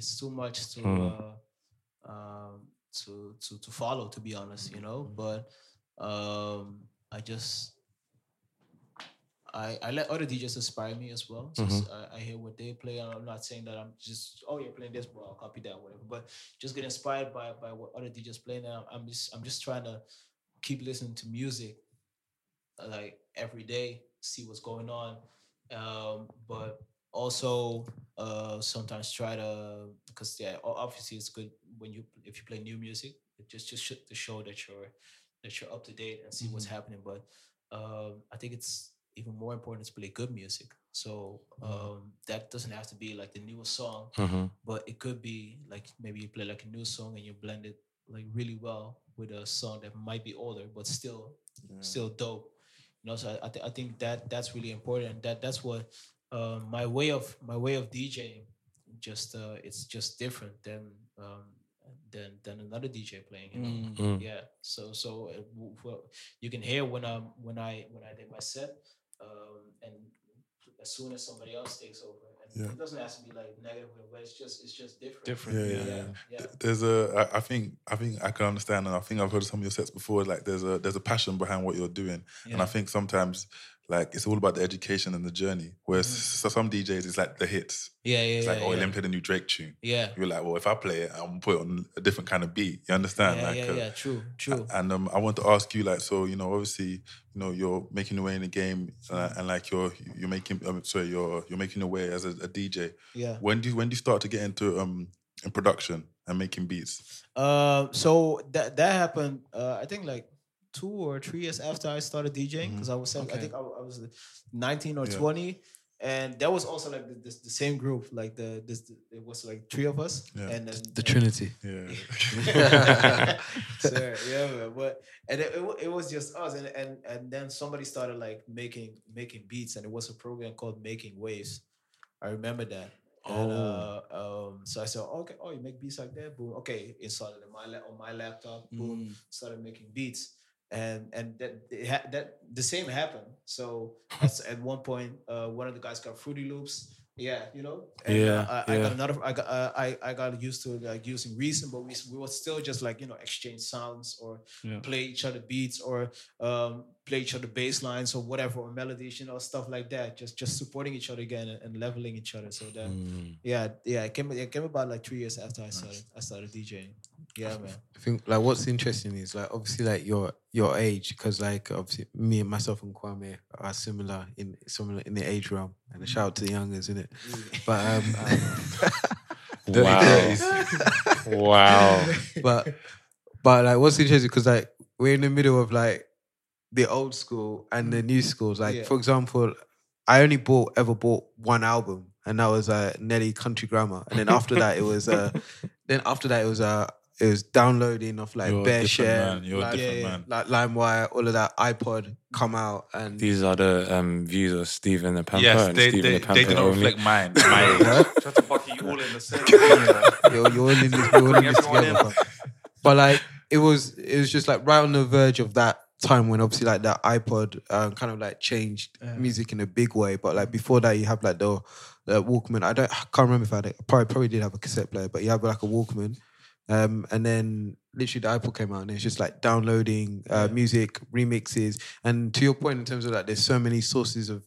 It's too much to Mm. uh, um, to to to follow. To be honest, you know. But um, I just I I let other DJs inspire me as well. So s- I, I hear what they play. and I'm not saying that I'm just oh you're playing this, bro. I'll copy that, whatever. But just get inspired by by what other DJs play. Now I'm just I'm just trying to keep listening to music like every day, see what's going on. Um, but also uh, sometimes try to because yeah, obviously it's good when you if you play new music, it just just to show that you're that you're up to date and see what's happening. But um, I think it's even more important to play good music So um, that doesn't have to be like the newest song, Mhm. but it could be like maybe you play like a new song and you blend it like really well with a song that might be older but still still dope. You know, so I, I, th- I think that that's really important. That that's what uh, my way of my way of DJing just uh, it's just different than um, than than another DJ playing. You know? Mm. Mm. Yeah. So so uh, w- w- you can hear when um when I when I did my set, um, and as soon as somebody else takes over, and Yeah. it doesn't have to be like negative, but it's just it's just different. Different, Yeah, yeah, yeah. yeah. yeah. There's a, I- I think, I think I can understand, and I think I've heard some of your sets before. Like, there's a, there's a passion behind what you're doing, and I think sometimes, like, it's all about the education and the journey. Whereas Mm-hmm. so some DJs, it's like the hits. Yeah, yeah, It's like, yeah, oh, yeah. let me play the new Drake tune. Yeah. You're like, well, if I play it, I'm gonna put it on a different kind of beat. You understand? Yeah, like, yeah, uh, yeah. True, true. And um, I want to ask you, like, so you know, obviously, you know, you're making your way in the game, uh, and like you're you're making, um, sorry, you're you're making your way as a, a DJ. Yeah. When do you, when do you start to get into um in production and making beats? Uh, so that that happened. Uh, I think like two or three years after I started DJing because I was seven- I think I, I was nineteen or Yeah. twenty, and that was also like the, the, the same group. Like the this it was like three of us, Yeah. and then The and- Trinity. Yeah. so, yeah, man. But and it, it, it was just us, and, and and then somebody started like making making beats, and it was a program called Making Waves. I remember that. And, uh, um, so I said, okay, oh, you make beats like that, boom. Okay, installed it on my la- on my laptop, boom. Started making beats, and and that it ha- that the same happened. So at, at one point, uh, one of the guys got Fruity Loops. Yeah, you know. And, Yeah, uh, I, I yeah. got another. I got uh, I I got used to like using Reason, but we we were still just like you know exchange sounds or Yeah. play each other beats or um, play each other bass lines or whatever or melodies, you know, stuff like that. Just just supporting each other again and, and leveling each other. So that Mm. yeah yeah it came it came about like three years after I started I started DJing. Yeah, man. I think like what's interesting is like obviously like your your age because like obviously me and myself and Kwame are similar in similar in the age realm and a shout out to the youngers in it. But um, Wow. wow. but but like what's interesting because like we're in the middle of like the old school and the new schools. Like Yeah. for example, I only bought ever bought one album and that was uh, Nelly Country Grammar, and then after that it was uh, then after that it was uh, it was downloading of like You're a Bear different Share, man. You're a like, different yeah, man. like LimeWire, all of that iPod come out and These are the um, views of Stephen the Pamper Yes, and they, Stephen they, the Pamper they do not only. reflect mine. My age. Shut the fuck, you all in the same thing. you're, you're all in this, you're all in this everyone together. in. bro. But like it was, it was just like right on the verge of that time when obviously like that iPod um, kind of like changed music in a big way. But like before that, you have like the, the Walkman. I don't, I can't remember if I had it. Probably probably did have a cassette player, but you have like a Walkman. Um, and then literally the iPod came out and it's just like downloading uh, music, remixes. And to your point in terms of like there's so many sources of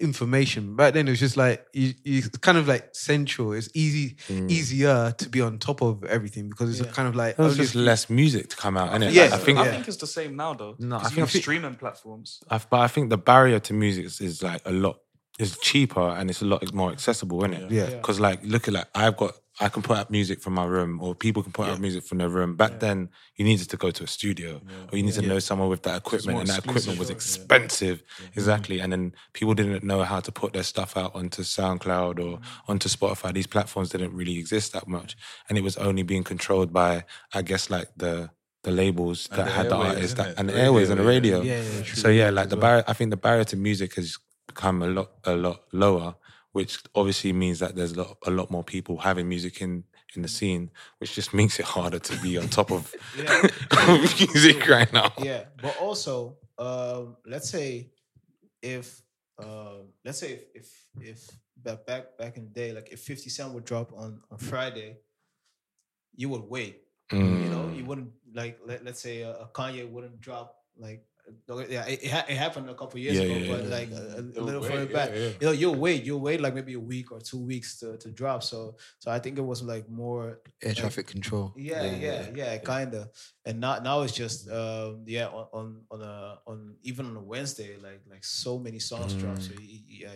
information. Back then it was just like you, you it's kind of like central. It's easy mm. easier to be on top of everything because it's kind of like There was only a just less music to come out, innit? Yeah, I think I think it's the same now though. No, I 'Cause you think- have streaming platforms. I've, but I think the barrier to music is, is like a lot is cheaper and it's a lot more accessible, isn't it? Yeah. Because like look at like I've got I can put out music from my room or people can put out music from their room. Back then you needed to go to a studio or you need to know someone with that equipment and that equipment was expensive. Exactly. And then people didn't know how to put their stuff out onto SoundCloud or onto Spotify. These platforms didn't really exist that much. And it was only being controlled by I guess like the the labels that the had the artists that, and the airways and the radio, yeah, yeah. So yeah, like the barrier, I think the barrier to music has become a lot, a lot lower, which obviously means that there's a lot, a lot more people having music in in the scene, which just makes it harder to be on top of music right now. Yeah, but also, um, let's say if um, let's say if if if back back back in the day, like if Fifty Cent would drop on on Friday, you would wait. You know, Mm. you wouldn't like let, let's say a, a Kanye wouldn't drop like. Yeah, it, it, happened a couple years Yeah, ago, yeah, but yeah. like a, a- a little further back, yeah. you know, you'll wait, you'll wait like maybe a week or two weeks to, to drop. So, so I think it was like more air traffic control. yeah, yeah, yeah, kind of. And now, now it's just, um, yeah, on on on a on even on a Wednesday, like like so many songs drop. So y- y- yeah,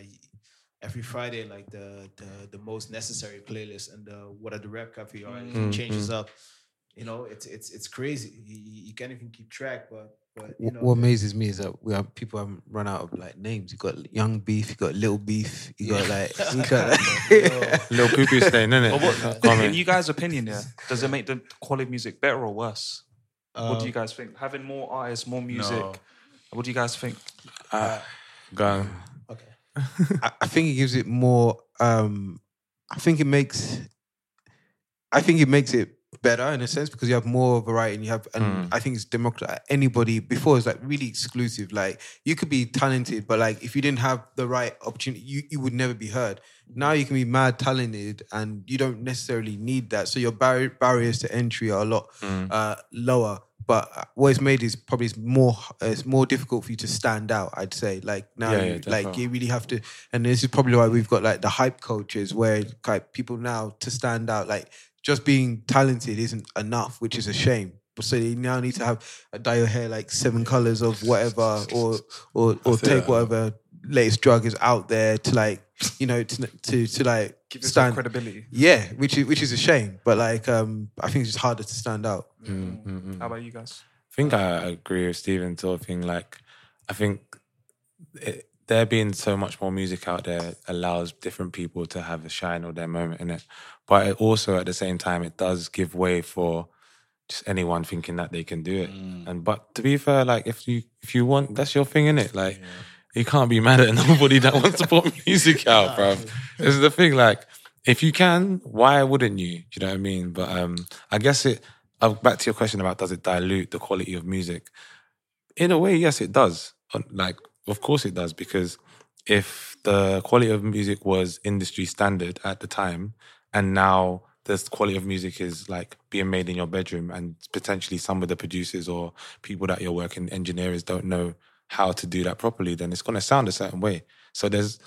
every Friday, like the the the most necessary playlist and the what are the RapCaviar Mm, changes up. You know, it's it's it's crazy. You, you- you can't even keep track, but But, you know, what amazes me is that we have people haven't run out of like names. You got young beef, you got little beef, you got like, you got like Little poo poo stain, innit? But what, Comment. in you guys' opinion, yeah, does it make the quality of music better or worse? what do Um, you guys think? Having more artists, more music. No. What do you guys think? Uh, go on. okay. I, I think it gives it more. Um, I think it makes. I think it makes it better in a sense because you have more variety and you have, and Mm. I think it's democratic. Anybody before it's like really exclusive. Like you could be talented, but like if you didn't have the right opportunity, you, you would never be heard. Now you can be mad talented and you don't necessarily need that. So your bar- barriers to entry are a lot Mm. uh, lower. But uh, what it's made is probably more it's more difficult for you to stand out. I'd say like now, Yeah, yeah, like you really have to. And this is probably why we've got like the hype cultures where like people now to stand out, like just being talented isn't enough, which is a shame. So you now need to have uh, dye your hair like seven colors of whatever, or or or That's it. take whatever latest drug is out there to like you know to to to like Give yourself stand credibility. yeah, which is which is a shame. But like, um, I think it's just harder to stand out. Mm, How about you guys? I think I agree with Stephen sort of thing. Like, I think it, there being so much more music out there allows different people to have a shine or their moment in it. But it also, at the same time, it does give way for just anyone thinking that they can do it. And but to be fair, like if you if you want, that's your thing, in it. Like you can't be mad at nobody that wants to put music out, bro. This is the thing. Like if you can, why wouldn't you? You know what I mean? But um, I guess it. Uh, back to your question about does it dilute the quality of music? In a way, yes, it does. Like, of course, it does because if the quality of music was industry standard at the time, and now this quality of music is like being made in your bedroom, and potentially some of the producers or people that you're working engineers don't know how to do that properly, then it's going to sound a certain way. So there's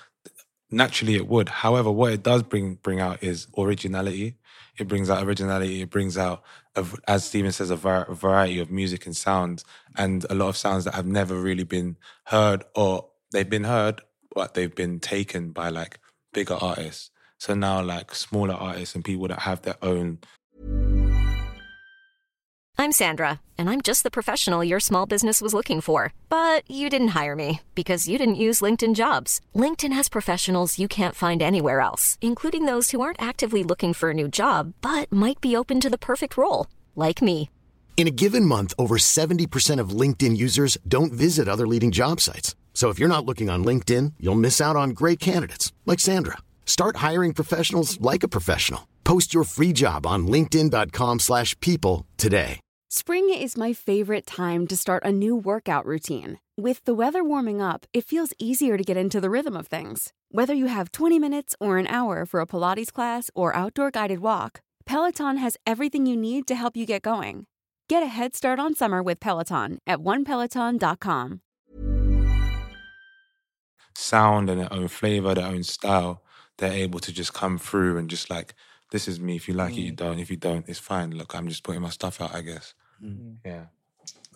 naturally it would. However, what it does bring bring out is originality. It brings out originality. It brings out, a, as Steven says, a, var- a variety of music and sounds, and a lot of sounds that have never really been heard, or they've been heard, but they've been taken by like bigger artists. So now, like smaller artists and people that have their own I'm Sandra, and I'm just the professional your small business was looking for. But you didn't hire me because you didn't use LinkedIn jobs. LinkedIn has professionals you can't find anywhere else, including those who aren't actively looking for a new job but might be open to the perfect role, like me. In a given month, over 70% of LinkedIn users don't visit other leading job sites. So if you're not looking on LinkedIn, you'll miss out on great candidates like Sandra. Start hiring professionals like a professional. Post your free job on linkedin.com/people slash people today. Spring is my favorite time to start a new workout routine. With the weather warming up, it feels easier to get into the rhythm of things. Whether you have 20 minutes or an hour for a Pilates class or outdoor guided walk, Peloton has everything you need to help you get going. Get a head start on summer with Peloton at onepeloton.com. sound and their own flavor, their own style, they're able to just come through and just like, this is me. If you like it, you don't. If you don't, it's fine. Look, I'm just putting my stuff out, I guess. Yeah.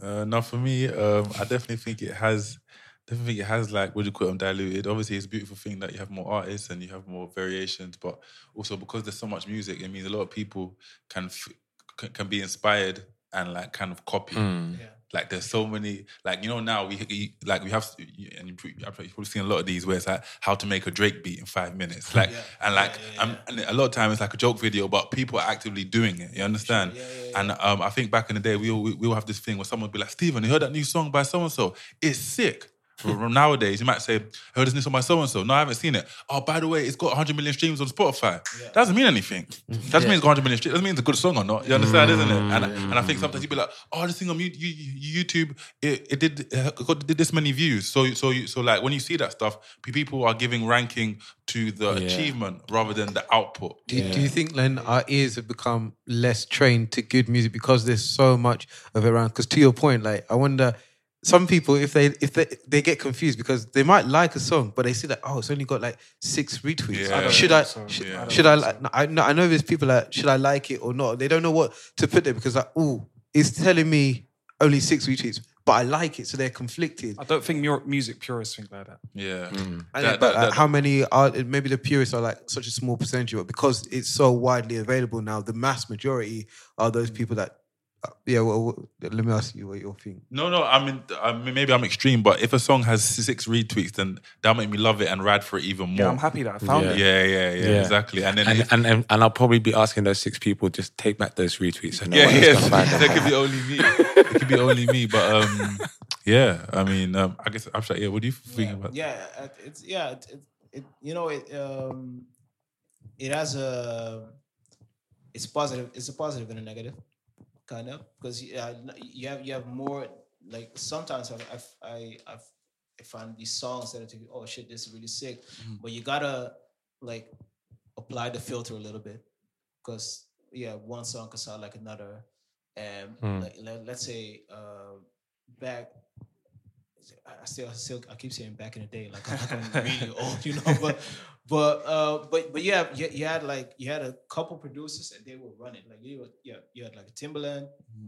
Uh, now for me, um, I definitely think it has. Definitely think it has like what do you call them diluted. Obviously, it's a beautiful thing that you have more artists and you have more variations, but also because there's so much music, it means a lot of people can f- can, can be inspired and like kind of copy. Mm. Like there's so many, like you know now we like we have, and you, I've probably seen a lot of these where it's like how to make a Drake beat in five minutes, like and like um, and a lot of time it's like a joke video, but people are actively doing it. You understand? And um, I think back in the day we all we, we all have this thing where someone would be like, Steven, you heard that new song by so and so? It's sick. From Nowadays, you might say, I heard this new song by so and so. No, I haven't seen it. Oh, by the way, it's got 100 million streams on Spotify. that Doesn't mean anything. Doesn't mean it's got 100 million streams. Doesn't mean it's a good song or not. You understand, isn't it? And, and I think sometimes you'd be like, oh, this thing on you- you- YouTube, it, it did uh, got, did this many views. So so you, so like when you see that stuff, people are giving ranking to the Yeah. achievement rather than the output. Do, do you think then our ears have become less trained to good music because there's so much of it around? Because to your point, like I wonder, some people if they if they they get confused because they might like a song, but they see that oh it's only got like six retweets. Yeah. I don't should think I so. should, Yeah. I should I think like? no, I know I know there's people that should I like it or not. They don't know what to put there because like oh it's telling me only six retweets, but I like it, so they're conflicted. I don't think music purists think like that. Yeah. Mm. And That- but that- like, that- how many are maybe the purists are like such a small percentage, but because it's so widely available now, the mass majority are those people that yeah. Well, well, let me ask you what you think. No, no. I mean, I mean, maybe I'm extreme, but if a song has six retweets, then that'll make me love it and ride for it even more. Yeah, I'm happy that I found Yeah. it. Yeah, yeah, yeah, exactly. And then and, if- and, and and I'll probably be asking those six people just take back those retweets. And no yeah, yeah. can that could be only me. It could be only me. But um, yeah. I mean, um, I guess Abstract. Yeah. What do you think about? That? Yeah, uh, it's yeah, it, it, it you know it um it has a it's positive. It's a positive and a negative, kind of because yeah, you have you have more like sometimes I I I I've, I find these songs that are thinking, oh shit, this is really sick, but you gotta like apply the filter a little bit because yeah, one song can sound like another, and Mm. like let, let's say uh back I I still, still, I keep saying back in the day, like I'm not gonna really old, you know. But, but, uh, but, but yeah, you, you had like you had a couple producers and they were running. Like you, were, yeah, you had like Timbaland,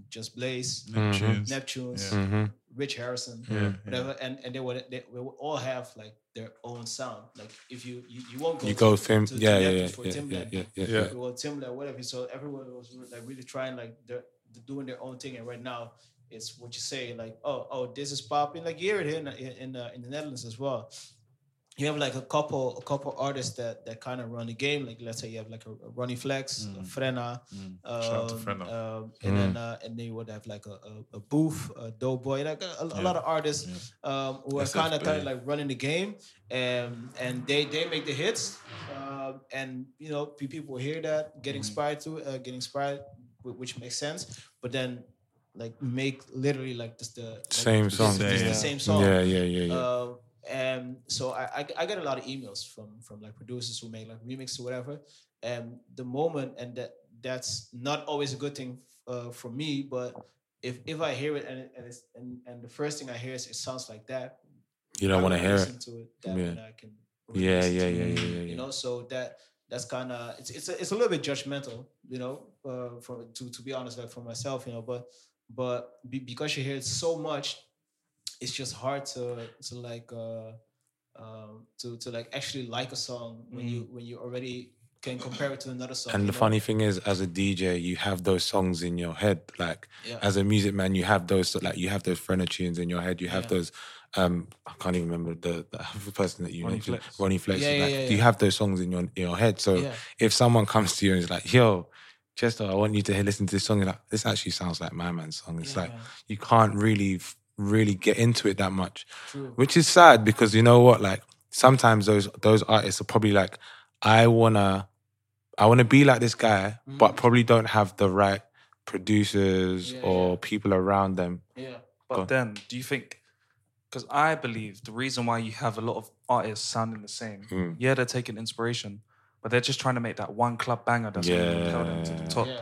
Just Blaze, Neptunes. Neptunes, Yeah. Mhm. Rich Harrison, Yeah, yeah. whatever, and and they would they would all have like their own sound. Like if you you, you won't go You to, go Tim- to, yeah, to yeah, Neptunes yeah, for yeah, Timbaland, yeah, yeah, yeah. Well, Timbaland, whatever. So everyone was like really trying like they're, they're doing their own thing, and right now it's what you say like oh oh this is popping. Like you hear it here in in, in, uh, in the Netherlands as well. You have like a couple a couple artists that that kind of run the game. Like let's say you have like a, a Ronnie Flex, a Frenna, Mm. Shout to um, Frenna. um, and then uh, and then you would have like a, a, a Boef, a Dopebwoy, like a, a, a lot of artists um, who are kind of kind of like running the game, and and they they make the hits, um, and you know people hear that, get inspired to uh, get inspired, which makes sense, but then like make literally like just the like, Same just- song. just the Yeah. same song. Yeah, yeah, yeah, yeah. Uh, and so I, I I get a lot of emails from from like producers who make like remixes or whatever. And the moment and that that's not always a good thing uh, for me, but if if I hear it and it, and, it's, and and the first thing I hear is it sounds like that, You don't want to hear it. To it that Yeah. I can really Yeah, yeah, yeah, yeah, yeah, You know, so that that's kind of it's it's a, it's a little bit judgmental, you know, uh, for to to be honest, like for myself, you know, but but be, because you hear it so much, it's just hard to to like uh um to to like actually like a song when you when you already can compare it to another song. And the know? funny thing is, as a DJ, you have those songs in your head. Like Yeah. as a music man, you have those like you have those Frenna tunes in your head. You have Yeah. those. Um, I can't even remember the, the person that you Ronnie mentioned, Flex. Ronnie Flex. Yeah, yeah, like, yeah, You have those songs in your in your head. So Yeah. if someone comes to you and is like, "Yo, Chester, I want you to listen to this song," you're like, "This actually sounds like my man's song." It's Yeah, like you can't really really get into it that much, True. which is sad because you know what? Like sometimes those those artists are probably like, I wanna, I wanna be like this guy, but probably don't have the right producers Yeah, or yeah. people around them. Yeah. But then, do you think? Because I believe the reason why you have a lot of artists sounding the same, Mm. yeah, they're taking inspiration, but they're just trying to make that one club banger that's going to propel them to the top. Yeah.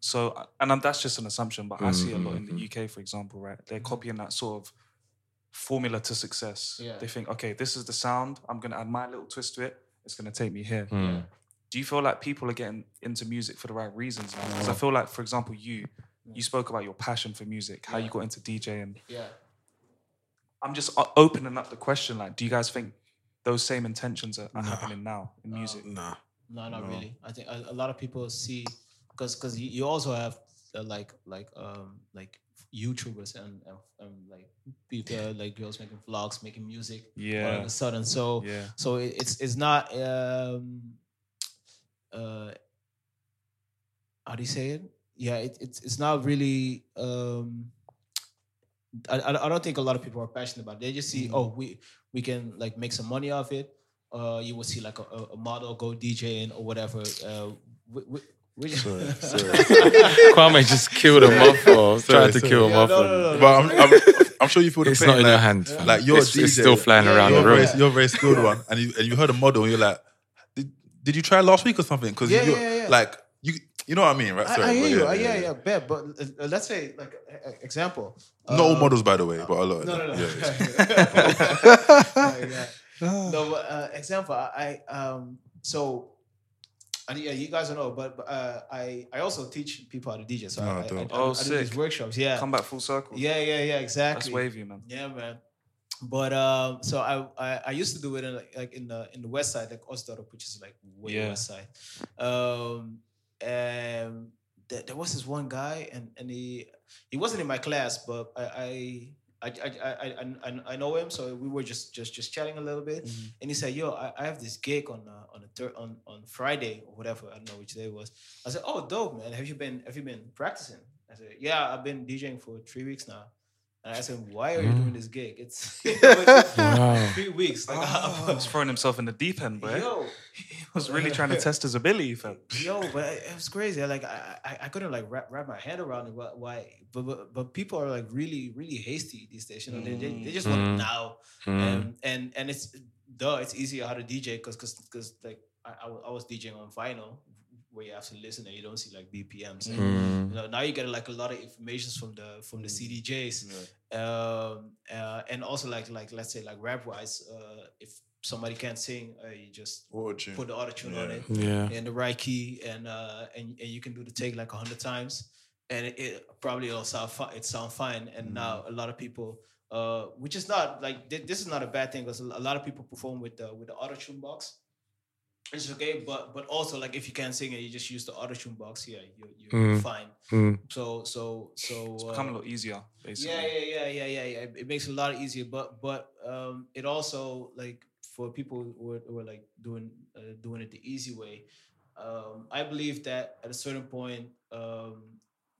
So, and um, that's just an assumption, but I see a lot in Mm-hmm. the UK, for example, right? They're copying that sort of formula to success. Yeah. They think, okay, this is the sound. I'm going to add my little twist to it. It's going to take me here. Mm. Do you feel like people are getting into music for the right reasons now? Because I feel like, for example, you, you spoke about your passion for music, how you got into DJing. Yeah. I'm just opening up the question. Like, do you guys think those same intentions are, are happening now in music? Nah. No, not really. I think a, a lot of people see because because you, you also have uh, like like um like YouTubers and, and, and like people uh, like girls making vlogs, making music. yeah, All of a sudden, so Yeah. so it, it's it's not um uh how do you say it? Yeah, it, it's it's not really um. I, I I don't think a lot of people are passionate about it. They just see, oh, we we can like make some money off it. Uh, you will see like a, a a model go DJing or whatever. Uh, we, we, we Kwame just killed him off tried to sorry. kill him Yeah, off. no, no, no, no. But I'm, I'm, I'm sure you feel the It's pain. not in like, your hand. fam. Like you're It's- DJ, it's still flying yeah, around the room. very, you're a very skilled one, and you and you heard a model, and you're like, did, did you try last week or something? Because Yeah, you yeah, yeah. like you you know what I mean, right? I, Sorry, I hear you. Yeah, yeah, yeah, bet. But uh, let's say like uh, uh, example. Not all Uh, models, by the way, but a lot. No, no, no. Yeah, yeah. Yeah. no, but uh, example, I, I um so and yeah, you guys don't know, but, but uh, I I also teach people how to DJ. So Oh, I, I, I. I, Oh, I do these workshops. Yeah, Come back full circle. yeah, yeah, yeah, exactly. That's wavy, man. Yeah, man. But um, so I, I I used to do it in like, like in the in the west side, like Osdorp, which is like way Yeah. west side. Um, and there, there was this one guy, and and he he wasn't in my class, but I. I I, I, I, I, I know him, so we were just just just chatting a little bit, mm-hmm. and he said, "Yo, I, I have this gig on uh, on a thir- on on Friday or whatever. I don't know which day it was." I said, "Oh, dope, man. Have you been have you been practicing?" I said, "Yeah, I've been DJing for three weeks now." And I said, "Why are you doing this mm. gig? It's Wow. three weeks. Like, oh. He was throwing himself in the deep end, boy. Yo. He was really trying to test his ability, fam. Yo, but it it was crazy. Like I, I, I couldn't like wrap, wrap my head around it. Why? why but, but but people are like really really hasty these days. You know, they, they, they just want Mm. it now. Mm. Um, and and it's duh, it's easier how to DJ because because because like I, I was DJing on vinyl where you have to listen and you don't see like BPMs. And, Mm. You know, now you get like a lot of information from the from the CDJs, um, uh, and also like like let's say like rap wise, uh, if somebody can't sing, uh, you just Auto-tune. put the auto tune on it, Yeah. in the right key, and uh, and and you can do the take like a hundred times, and it, it probably it'll sound fi- it sound fine. And now a lot of people, uh, which is not like thi- this is not a bad thing because a lot of people perform with the with the auto tune box. It's okay, but but also like if you can't sing and you just use the auto tune box, yeah, you you're Mm. fine. Mm. So so so It's become a uh, lot easier, basically. yeah, yeah, yeah, yeah, yeah, yeah. It- It makes it a lot easier, but but um, it also like for people who are, who are like doing uh, doing it the easy way. Um, I believe that at a certain point, um,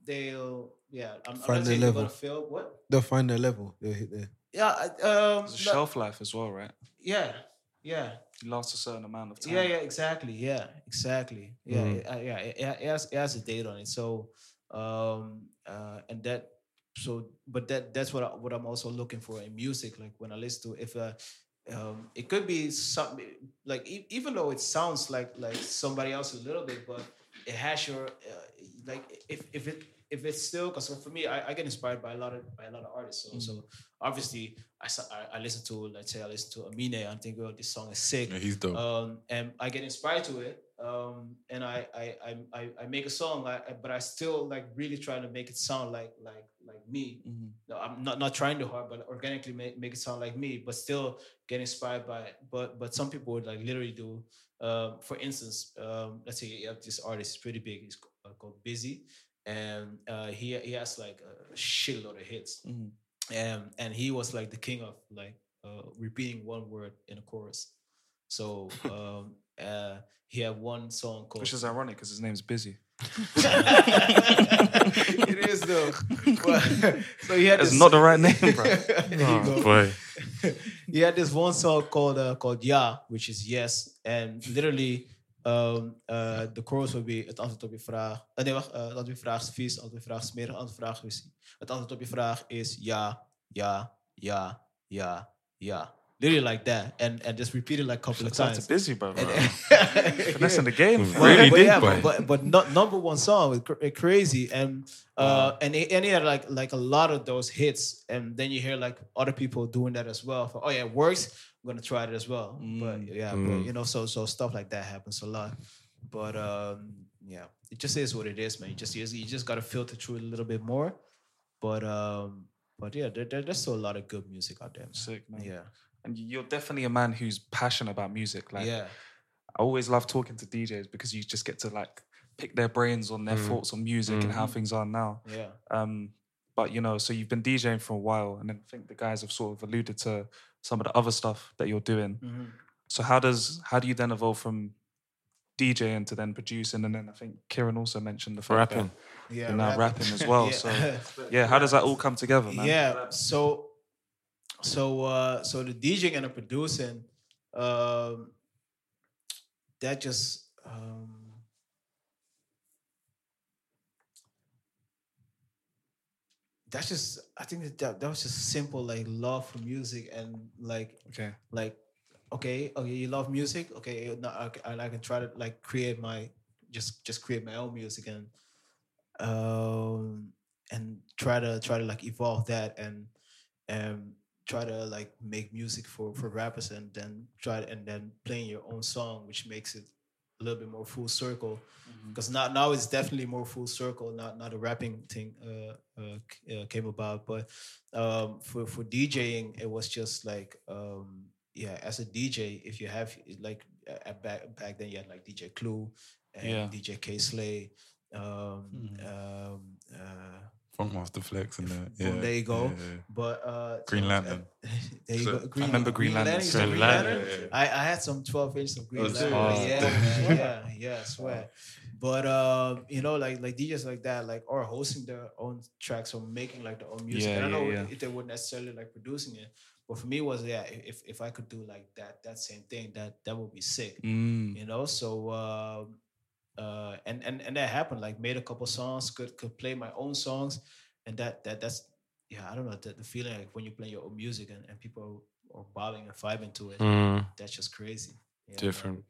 they'll yeah. I'm, I'm Find not their saying they're level. gonna fail. What? They'll find their level. They'll hit there. Yeah. Um, There's a shelf life as well, right? yeah. Yeah. It lasts a certain amount of time. Yeah, yeah, exactly. Yeah, exactly. Yeah, Mhm. it, uh, yeah. It, it has it has a date on it. So, um, uh, and that, so, but that that's what I, what I'm also looking for in music. Like when I listen to, if uh, um, it could be something like e- even though it sounds like like somebody else a little bit, but it has your uh, like if if it if it's still because for me I, I get inspired by a lot of by a lot of artists. So so obviously I, I listen to let's say I listen to Amine and think oh this song is sick. Yeah, he's dope. Um, and I get inspired to it. Um, and I I I I, make a song, I, I- but I still like really trying to make it sound like like like me. No, I'm not not trying to hard, but organically make, make it sound like me, but still get inspired by it. But but some people would like literally do. Um, for instance, um, let's say you have this artist is pretty big. He's uh, called Bizzey, and uh, he he has like a shitload of hits. And and he was like the king of like uh, repeating one word in a chorus. So um, uh, he had one song called Which is ironic because his name's Bizzey. it is though. But, so he had That's this- not the right name, bro. There Oh, go. boy. he had this one song called uh, called Ja, which is yes, and literally um, uh, the chorus will be het antwoord op je vraag. Uh, nee, wacht. Uh, het antwoord op je vraag is vies, het antwoord op je vraag is smerig, het antwoord op je vraag is. Het antwoord op je vraag is ja, ja, ja, ja, ja. Literally like that, and and just repeat it like a couple of Shout out times. to Bizzey, bro. That's in the game. But- Really but deep, yeah, boy. But, but, but not number one song was cr- crazy, and uh, and he, and he had like like a lot of those hits, and then you hear like other people doing that as well. For, oh yeah, it works. I'm gonna try it as well. But yeah, but Mm. you know, so so stuff like that happens a lot. But um, yeah, it just is what it is, man. You just you just, you just gotta filter through it a little bit more. But um, but yeah, there, there, there's still a lot of good music out there. Man. Sick, man. Yeah. And you're definitely a man who's passionate about music. Like, Yeah. I always love talking to DJs because you just get to like pick their brains on their Mm. thoughts on music and how Mhm. things are now. Yeah. Um, but you know, so you've been DJing for a while, and I think the guys have sort of alluded to some of the other stuff that you're doing. Mhm. So how does how do you then evolve from DJing to then producing, and then I think Kieran also mentioned the fact Rapping. that Yeah, you're now rapping. rapping as well. Yeah. So yeah, how does that all come together, man? Yeah. So so uh so the DJing and the producing, um that just um that's just I think that, that was just simple like love for music and like Okay. like okay okay you love music okay now I, and I can try to like create my just just create my own music and um and try to try to like evolve that and and try to like make music for for rappers and then try and then playing your own song which makes it a little bit more full circle because now now it's definitely more full circle not not a rapping thing uh, uh, uh came about but um for for DJing it was just like um yeah as a DJ if you have like uh, back back then you had like DJ Clue and Yeah. DJ Kay Slay Um, Hmm. um, Funkmaster Flex and that. Yeah, there you go. yeah, yeah. But uh, Green Lantern. uh, there you So- go. I remember Green Lantern. you Green Green Lantern. Lantern. Yeah, yeah. I, I had some 12 inches of Green Oh, Lantern. Yeah, Oh. man, yeah, yeah, I swear. But um, you know, like like DJs like that, like or hosting their own tracks or making like their own music. Yeah, I don't yeah, know yeah. if they weren't necessarily like producing it. But for me, it was yeah, if if I could do like that that same thing, that that would be sick. Mm. You know, so um, uh, and and and that happened. Like made a couple songs, could could play my own songs, and that that that's yeah, I don't know the, the feeling like when you play your own music and, and people are bobbing and vibing to it. Mm. That's just crazy. Yeah, man. Different.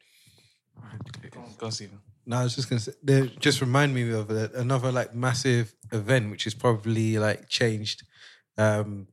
Go on, go Stephen. No, I was just gonna say, they just remind me of another like massive event, which has probably like changed um,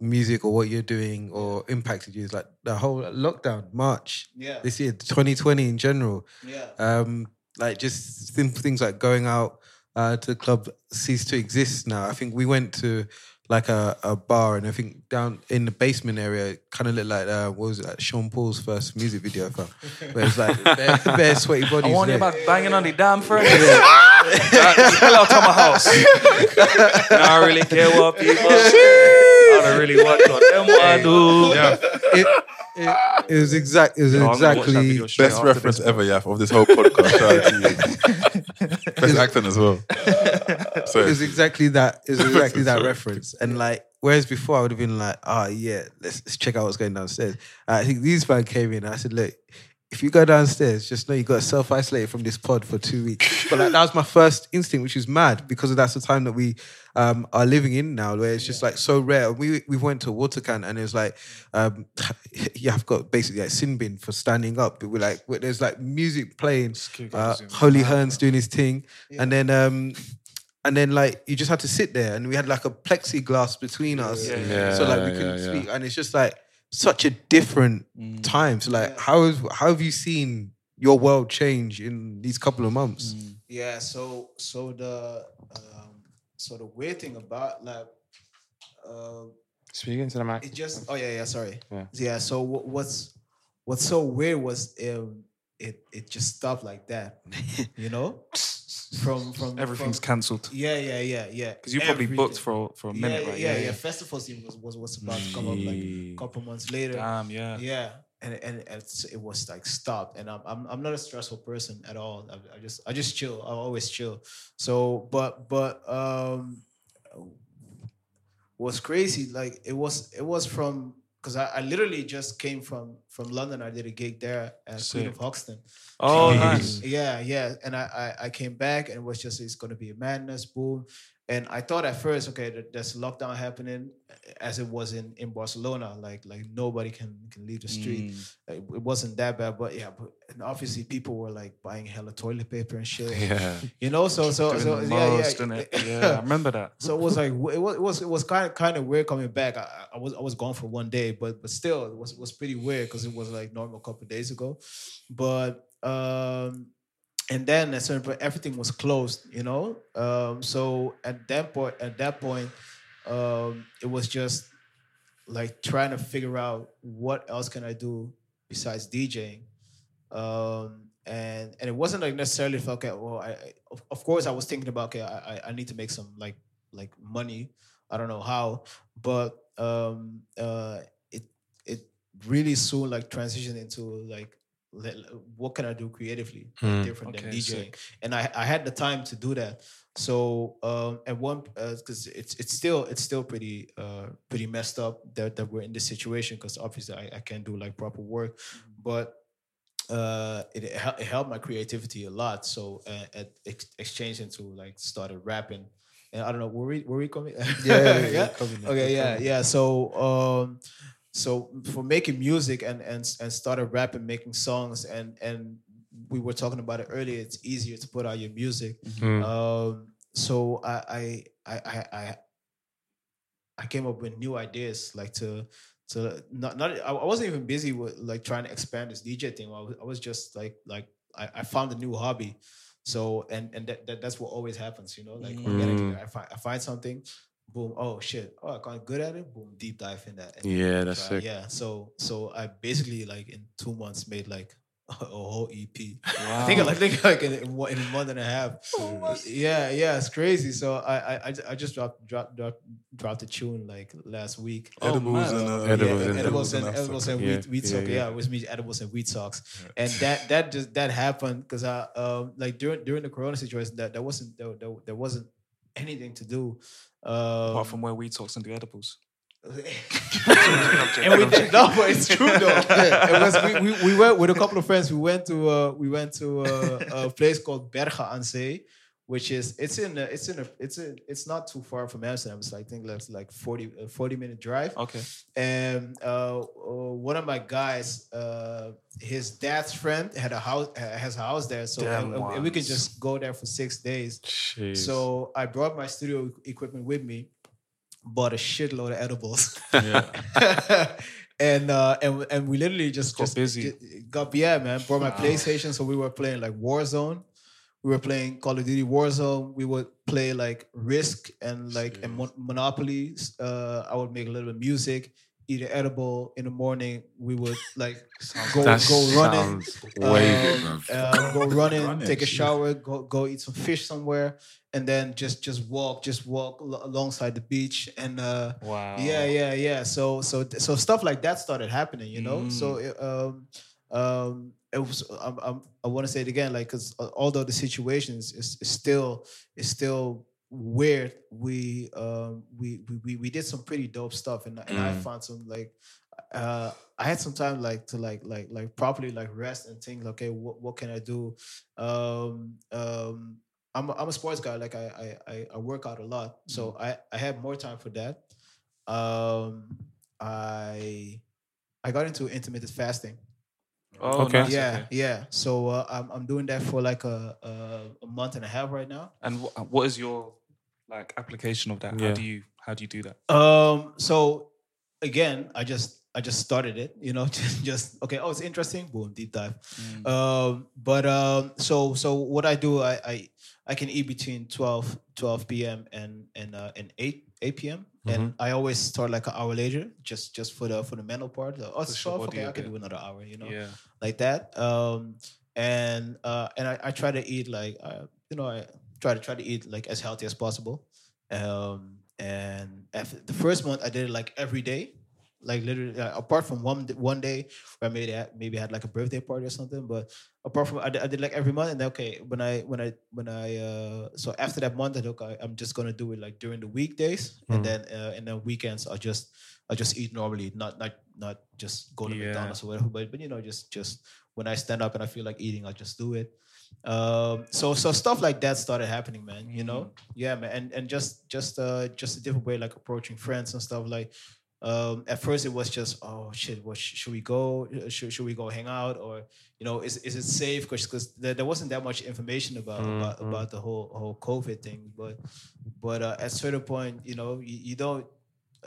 music or what you're doing or impacted you. Is like the whole lockdown, March Yeah. this year, 2020 in general. Yeah. Um, like just simple things like going out uh, to the club cease to exist now. I think we went to like a, a bar and I think down in the basement area it kind of looked like uh, what was it like Sean Paul's first music video I found. Where it's like bare, bare sweaty bodies. I warn you there. about banging on the damn furnace. Hell out of my house. I don't really care what people. I don't really watch what them want do. It, it, it was exact. It No, I'm gonna watch that exactly video straight Best after reference this. ever, yeah, of this whole podcast. Shout out to you. Best acting as well. it Sorry. was exactly that. It was exactly that reference. And like, whereas before I would have been like, oh yeah, let's, let's check out what's going downstairs. I think these man came in. And I said, look, if you go downstairs, just know you got to self isolate from this pod for two weeks. But like, that was my first instinct, which is mad because that's the time that we um, are living in now, where it's just like so rare. We we went to a Waterkant and it was like, um, yeah, I've got basically like sin bin for standing up. But we're like, there's like music playing, uh, Holy Hearn's doing his thing, and then um, and then like you just had to sit there, and we had like a plexiglass between us, Yeah, so like we couldn't yeah. speak, and it's just like such a different time. So like, how has, how have you seen your world change in these couple of months? Yeah, so so the um, so the weird thing about like uh, Speak into the mic. it just oh yeah yeah sorry Yeah. yeah so wh- what's what's so weird was um, it it just stopped like that you know from from Everything's cancelled. yeah yeah yeah yeah Because you probably booked for for a minute, yeah, right? yeah, yeah, yeah. Festival season was, was was about to come up like a couple months later. Damn, yeah. Yeah, and and it's, it was like stopped. And I'm I'm I'm not a stressful person at all. I, I just I just chill. I always chill. So, but but um, what's crazy? Like it was it was from because I, I literally just came from from London. I did a gig there at Queen of Hoxton. Oh, nice. Yeah, yeah. And I, I I came back and it was just it's gonna be a madness, boom. And I thought at first, okay, there- there's lockdown happening, as it was in, in Barcelona. Like like nobody can can leave the street. Mm. Like, it wasn't that bad, but yeah. But and obviously people were like buying hella toilet paper and shit. Yeah. You know, so so Doing so yeah, most, yeah? Yeah, I remember that. so it was like it was it was it was kind of kind of weird coming back. I, I- was I was gone for one day, but but still it was was pretty weird because it was like normal a couple of days ago, but um and then at certain point everything was closed, you know. Um so at that point at that point um it was just like trying to figure out what else can I do besides DJing. Um and and it wasn't like necessarily for, okay well I, I of, of course I was thinking about okay I, I- need to make some like like money I don't know how but um uh it it really soon like transitioned into like what can I do creatively? Mm. different than Okay, DJing sick. and I I had the time to do that. So um at one because it's it's still it's still pretty uh pretty messed up that, that we're in this situation because obviously I, I can't do like proper work. Mm-hmm. but uh it, it it helped my creativity a lot. So uh, it ex- exchanged into like started rapping. And I don't know were we were we coming? Yeah, yeah, coming okay yeah, yeah? Coming yeah. So um so for making music and and and started rapping making songs and and we were talking about it earlier it's easier to put out your music Mm. um so I I I I I I came up with new ideas like to to not not I I wasn't even busy with like trying to expand this DJ thing. I was, I was just like like I, I found a new hobby. So and and that, that that's what always happens, you know. Like organically, Mm. I find I find something, boom. Oh shit! Oh, I got good at it. Boom, deep dive in that. and Yeah, that's try- sick. Yeah. So so I basically like in two months made like a whole EP. Wow. I think I think like in, in one in a month and a half. yeah, yeah, it's crazy. So I I I just dropped dropped dropped, dropped a tune like last week. Edibles and, uh, yeah, Edibles and- edibles and Edibles and edibles and Yeah, weed, weed yeah, socks. yeah. Yeah, it was me edibles and weed socks, and that that just that happened because I um like during during the Corona situation that there wasn't there, there, there wasn't anything to do. Um, Apart from where we talks and do edibles. and we did, no, but it's true though. It was, we, we, we went with a couple of friends. We went to uh, we went to uh, a place called Bergen aan Zee, which is it's in a, it's in a it's in it's not too far from Amsterdam. It's like, I think that's like 40, a 40 minute drive. Okay. And uh, uh, one of my guys, uh, his dad's friend had a house has a house there, so and we could just go there for six days. Jeez. So I brought my studio equipment with me, bought a shitload of edibles. and uh and and we literally just Got just busy. got yeah man brought my PlayStation so we were playing like Warzone we were playing Call of Duty Warzone we would play like Risk and like and Mon- Monopoly uh I would make a little bit of music eat an edible in the morning we would like go That go running sounds wavy, um, bruv. uh, go running, Running, take a shit. shower, go go eat some fish somewhere, and then just just walk, just walk al- alongside the beach, and uh, Wow. yeah, yeah, yeah. So so so stuff like that started happening, you know. So Mm. it, um um it was um, um, I want to say it again, like because although the situation is, is, still is still weird, we um we we we, did some pretty dope stuff, and, and I Mm. found some like uh I had some time like to like like like properly like rest and think okay what what can I do? Um um I'm a, I'm a sports guy like I I I, I work out a lot so I I had more time for that. Um I I got into intermittent fasting Oh, Okay. nice, yeah okay. yeah so uh, I'm I'm doing that for like a, a a month and a half right now And wh- what is your like application of that? Yeah. How do you how do you do that? Um. So again, I just I just started it. You know, just, just okay. Oh, it's interesting. Boom, deep dive. Um. But um. So so what I do, I I, I can eat between 12, 12 p.m. and and uh, and eight eight p.m. And I always start like an hour later, just just for the for the mental part. Oh, it's Push your 12, body okay, a I can do another hour. You know Yeah. Like that. Um, and uh, and I, I try to eat like uh, you know I try to try to eat like as healthy as possible. Um, and after the first month I did it like every day, like literally uh, apart from one one day where I maybe had, maybe I had like a birthday party or something. But apart from I did, I did like every month, and then, okay when I when I when I uh, so after that month I took I, I'm just gonna do it like during the weekdays, and Mm. then uh, and then weekends I just I just eat normally, not not not just go to Yeah. McDonald's or whatever, but but you know just just when I stand up and I feel like eating, I'll just do it. Um, so so stuff like that started happening, man. You know, yeah, man, and and just just uh just a different way like approaching friends and stuff. Like um, at first it was just oh shit, what sh- should we go? Uh, Should should we go hang out or you know is is it safe? Because because there, there wasn't that much information about about, Mhm. about the whole whole COVID thing, but but uh, at a certain point, you know, you, you don't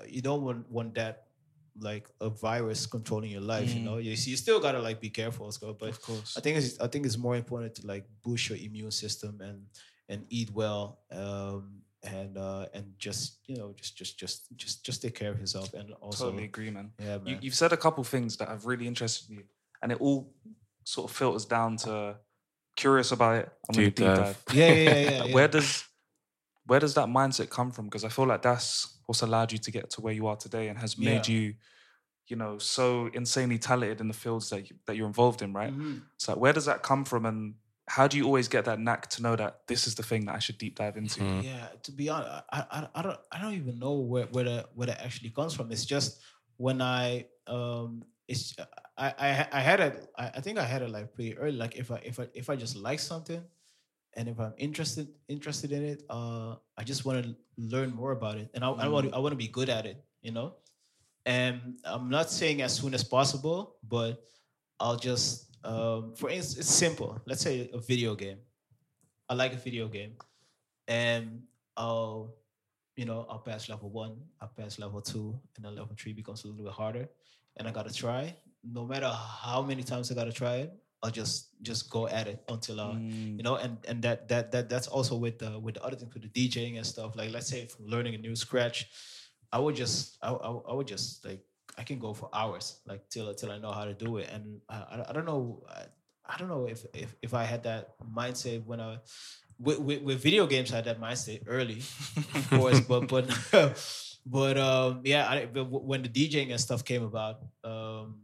you don't want want that like a virus controlling your life. You Mm. know, you you still gotta like be careful, Scott. But Of course. I think it's I think it's more important to like boost your immune system and and eat well um, and uh, and just you know just just just just just take care of yourself and also totally agree, man. Yeah, You, man. you've said a couple things that have really interested me, and it all sort of filters down to curious about it. I'm Deep deep dive. dive. Yeah, yeah, yeah, yeah, yeah. Where does where does that mindset come from? Because I feel like that's what's allowed you to get to where you are today and has made Yeah. you, you know, so insanely talented in the fields that you, that you're involved in, right? Mhm. So like, where does that come from, and how do you always get that knack to know that this is the thing that I should deep dive into? Yeah, to be honest, I, I I don't I don't even know where where the where that actually comes from. It's just when I um it's I I I had it I, I think I had it like pretty early. Like if I if I if I just like something and if I'm interested interested in it, uh I just want to learn more about it. And I, I want to I want to be good at it, you know? And I'm not saying as soon as possible, but I'll just um for instance it's simple. Let's say a video game. I like a video game and I'll, you know, I'll pass level one, I'll pass level two, and then level three becomes a little bit harder. And I gotta try. No matter how many times I gotta try it, I'll just just go at it until I, Mm. you know, and and that that that that's also with the with the other things with the DJing and stuff. Like let's say from learning a new scratch, I would just I, I, I would just like I can go for hours like till till I know how to do it. And I I, I don't know. I, I don't know if if, if I had that mindset when I with, with, with video games I had that mindset early, of course, but but but um yeah, I, but when the DJing and stuff came about, um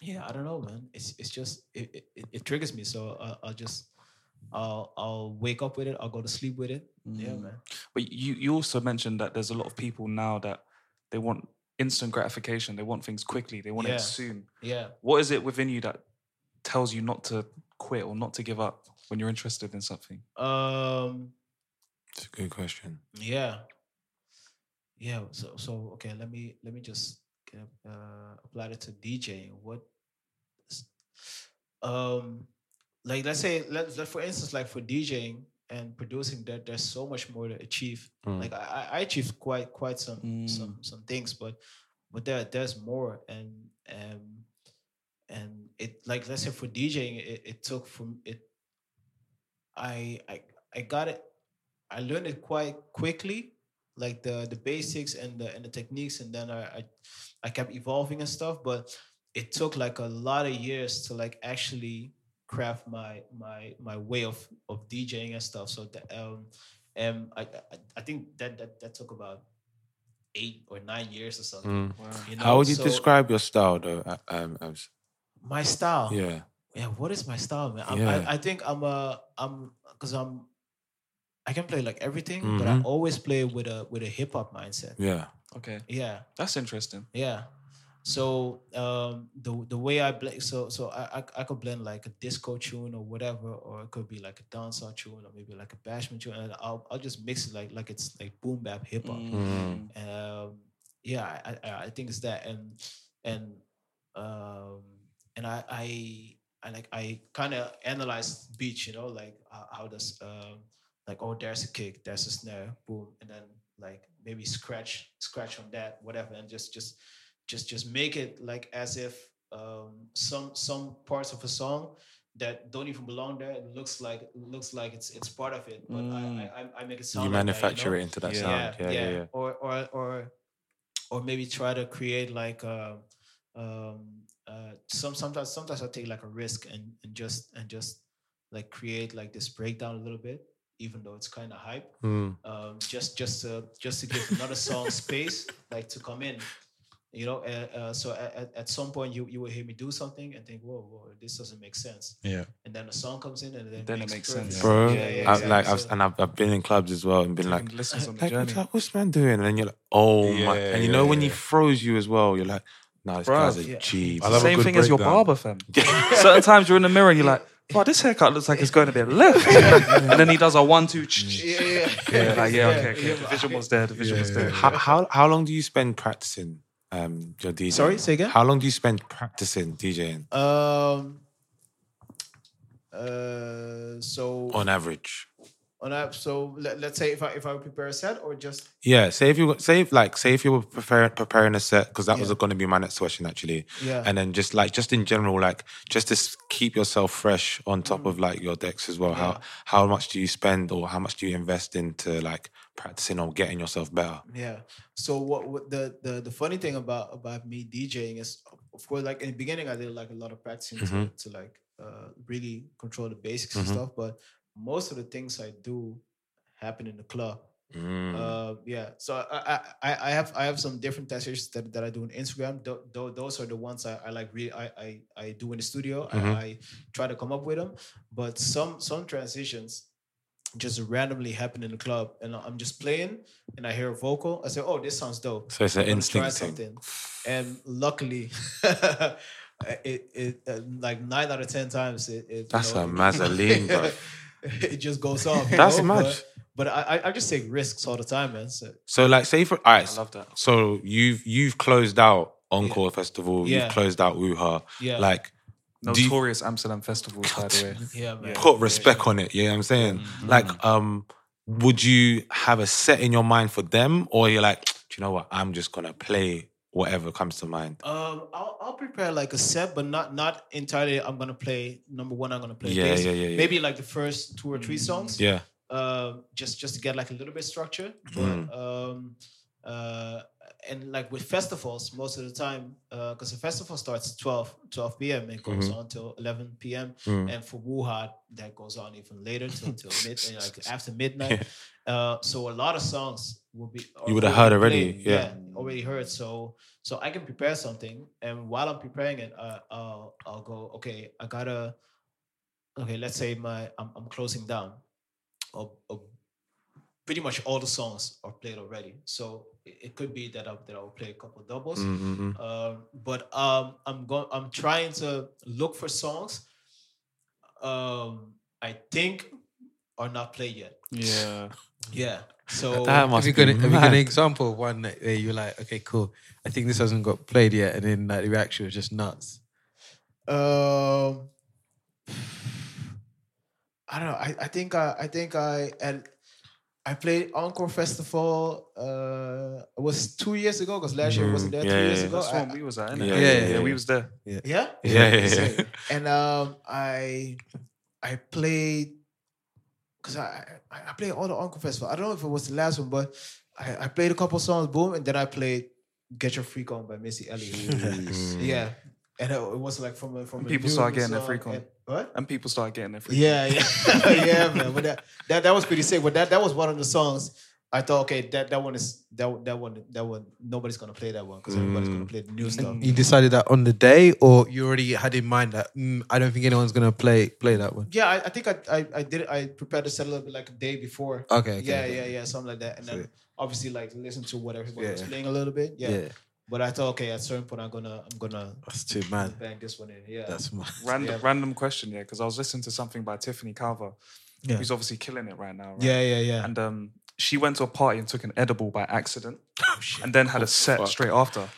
yeah, I don't know, man. It's it's just it it, it triggers me, so uh, I'll just I'll I'll wake up with it. I'll go to sleep with it. Yeah, Mm. man. But you you also mentioned that there's a lot of people now that they want instant gratification. They want things quickly. They want Yeah. it soon. Yeah. What is it within you that tells you not to quit or not to give up when you're interested in something? Um. It's a good question. Yeah. Yeah. So so okay. Let me let me just get, uh, apply it to DJing. What? Um, like let's say let let for instance like for DJing and producing that there's so much more to achieve. Mm. Like I I- achieved quite quite some some some things, but but there there's more and um and it like let's say for DJing it, it took from it I I I got it. I learned it quite quickly, like the the basics and the and the techniques, and then I I, I kept evolving and stuff. But it took like a lot of years to like actually craft my my my way of of DJing and stuff. So that um and I I, I think that that that took about eight or nine years or something. Mm. You know? How would you So describe your style, though? uh, Um, as my style? yeah, Yeah, what is my style, man? I'm, Yeah. I, I think I'm a I'm because I'm I can play like everything, but I Mhm. always play with a with a hip hop mindset. yeah. Okay. Yeah, That's interesting. yeah. So um, the the way I blend, so so I, I I could blend like a disco tune or whatever, or it could be like a dancehall tune or maybe like a bashment tune, and I'll I'll just mix it like like it's like boom bap hip hop. Mm. Um, yeah, I, I I think it's that, and and um, and I I I like I kind of analyze beats, you know, like how, how does um like oh there's a kick, there's a snare, boom, and then like maybe scratch scratch on that, whatever, and just just just just make it like as if um some some parts of a song that don't even belong there. It looks like it looks like it's it's part of it, but I, I I- I make it sound You like that, manufacture know? it into that sound. Yeah, yeah, yeah. Or or or or maybe try to create like uh, um uh some sometimes sometimes I take like a risk and and just and just like create like this breakdown a little bit, even though it's kind of hype. Mm. Um, just just to just to give another song space like to come in. You know, uh, uh, so at, at- at some point you you will hear me do something and think, whoa, whoa, this doesn't make sense. Yeah. And then the song comes in and then, Then it makes, makes perfect sense. Bro, Yeah, yeah, I, exactly. like I've and I've, I've been in clubs as well and been like, listens on the like, journey. what's, what's man doing? And then you're like, oh my, and you know yeah, when he yeah. throws you as well, you're like, no, this guy's a yeah. G. I Same good thing as your breakdown. barber, fam. Certain times you're in the mirror and you're like, wow, this haircut looks like it's going to be a bit left. and then he does a one, two, yeah, yeah, yeah, like, yeah, okay, Yeah, okay. The vision was there, the vision was there. How, how how long do you spend practicing um your DJ? Sorry, say again? How long do you spend practicing DJing Um. Uh. So on average? On that, so let, let's say if I if I prepare a set or just Yeah, say if you say if like say if you were preparing preparing a set because that was going to be my next question actually. Yeah. and then just like just in general, like just to keep yourself fresh on top of like your decks as well. Mm. Yeah. How how much do you spend or how much do you invest into like practicing or getting yourself better? yeah. So what, what the the the funny thing about about me DJing is of course like in the beginning I did like a lot of practicing Mhm. to, to like uh really control the basics Mhm. and stuff, but most of the things I do happen in the club. Mm. Uh, yeah. So I, I I have I have some different transitions that, that I do on Instagram. Tho- tho- those are the ones I, I like. Really, I, I I do in the studio. Mhm. I, I try to come up with them. But some some transitions just randomly happen in the club, and I'm just playing, and I hear a vocal. I say, "Oh, this sounds dope." So it's an I'm gonna try instinct thing. And luckily, it it uh, like nine out of ten times it. it you That's know, a mazzoline. it just goes off. That's know, mad. But, but I I- I just take risks all the time, man. So So like say for all right, I love that. So you've you've closed out Encore Festival. Yeah. You've closed out Woo Hah. Yeah. Like do you- Notorious Amsterdam Festival, by the way. yeah, man. put respect on it. You know what I'm saying? Mm-hmm. Like, um, would you have a set in your mind for them, or you're like, do you know what? I'm just gonna play whatever comes to mind. Um, I'll, I'll prepare like a set, but not not entirely. I'm gonna play number one. I'm gonna play Yeah, bass. yeah, yeah, yeah. Maybe like the first two or three songs. Yeah. Um, just just to get like a little bit structure. But Mm. um, uh, and like with festivals, most of the time, because the festival starts 12, 12 p.m. and goes Mhm. on till 11 p.m. Mm. And for Woo Hah, that goes on even later till, till mid, uh, like after midnight. Uh, so a lot of songs will be You would have heard already, played, yeah. already heard. So so I can prepare something, and while I'm preparing it, uh, I'll I'll go. Okay, I gotta. Okay, let's say my I'm, I'm closing down. Or, or pretty much all the songs are played already. So it, it could be that I that I'll play a couple doubles. Mm, mm, mm. Um, but um, I'm going. I'm trying to look for songs. Um, I think are not played yet. Yeah. Yeah. So have you got, a- have you got an example of one that, where you're like, okay, cool. I think this hasn't got played yet, and then like the reaction was just nuts. Um, I don't know. I, I think I, I think I and I played Encore Festival. Uh, it was two years ago because last year I wasn't there. Yeah, two yeah, years yeah. ago. That's I- when we was at. Yeah, Yeah, yeah, yeah, yeah, we was there. Yeah. Yeah, Yeah, yeah, And um, I I played because I, I I played all the Encore Festival. I don't know if it was the last one, but I, I played a couple songs. Boom, and then I played "Get Your Freak On" by Missy Elliott. yeah, and it, it was like from a, from a People new start getting their song, freak on. and- What? And people start getting their freak Yeah, on. yeah, yeah, man. But that, that that was pretty sick. But that that was one of the songs. I thought, okay, that that one is that that one that one nobody's gonna play that one because everybody's gonna play the new stuff. You decided that on the day, or you already had in mind that mm, I don't think anyone's gonna play play that one. Yeah, I, I think I, I I did. I prepared the set a little bit like a day before. Okay, okay, yeah, okay. yeah, yeah, something like that. And then obviously like listen to what everybody Yeah, was playing a little bit. Yeah. Yeah. But I thought, okay, at a certain point, I'm gonna I'm gonna That's too mad. bang this one in. Yeah. That's mad. Random, Yeah. random question, yeah, because I was listening to something by Tiffany Calver, Yeah. who's obviously killing it right now. Right? Yeah, yeah, yeah. And um, she went to a party and took an edible by accident, and then had a set fuck. straight after.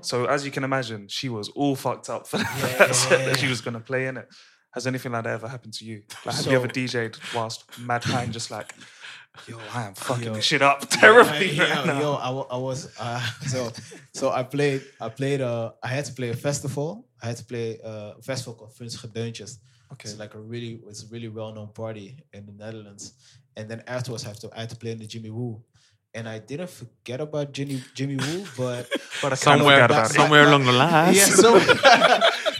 So as you can imagine, she was all fucked up for yeah, that set yeah, that she was gonna play in it. Has anything like that ever happened to you? Like, have you ever DJ'd whilst mad high and just like, yo, I am fucking Yo. this shit up terribly yo, right now. yo, I, I was uh, so so I played I played uh I had to play a festival. I had to play uh, a festival called Vunzige Deuntjes. Okay. It's like a really it's a really well known party in the Netherlands. And then afterwards I have to I had to play in the Jimmy Woo. And I didn't forget about Jimmy Jimmy Woo, but But I kinda Somewhere, forgot about somewhere along the lines. yeah, so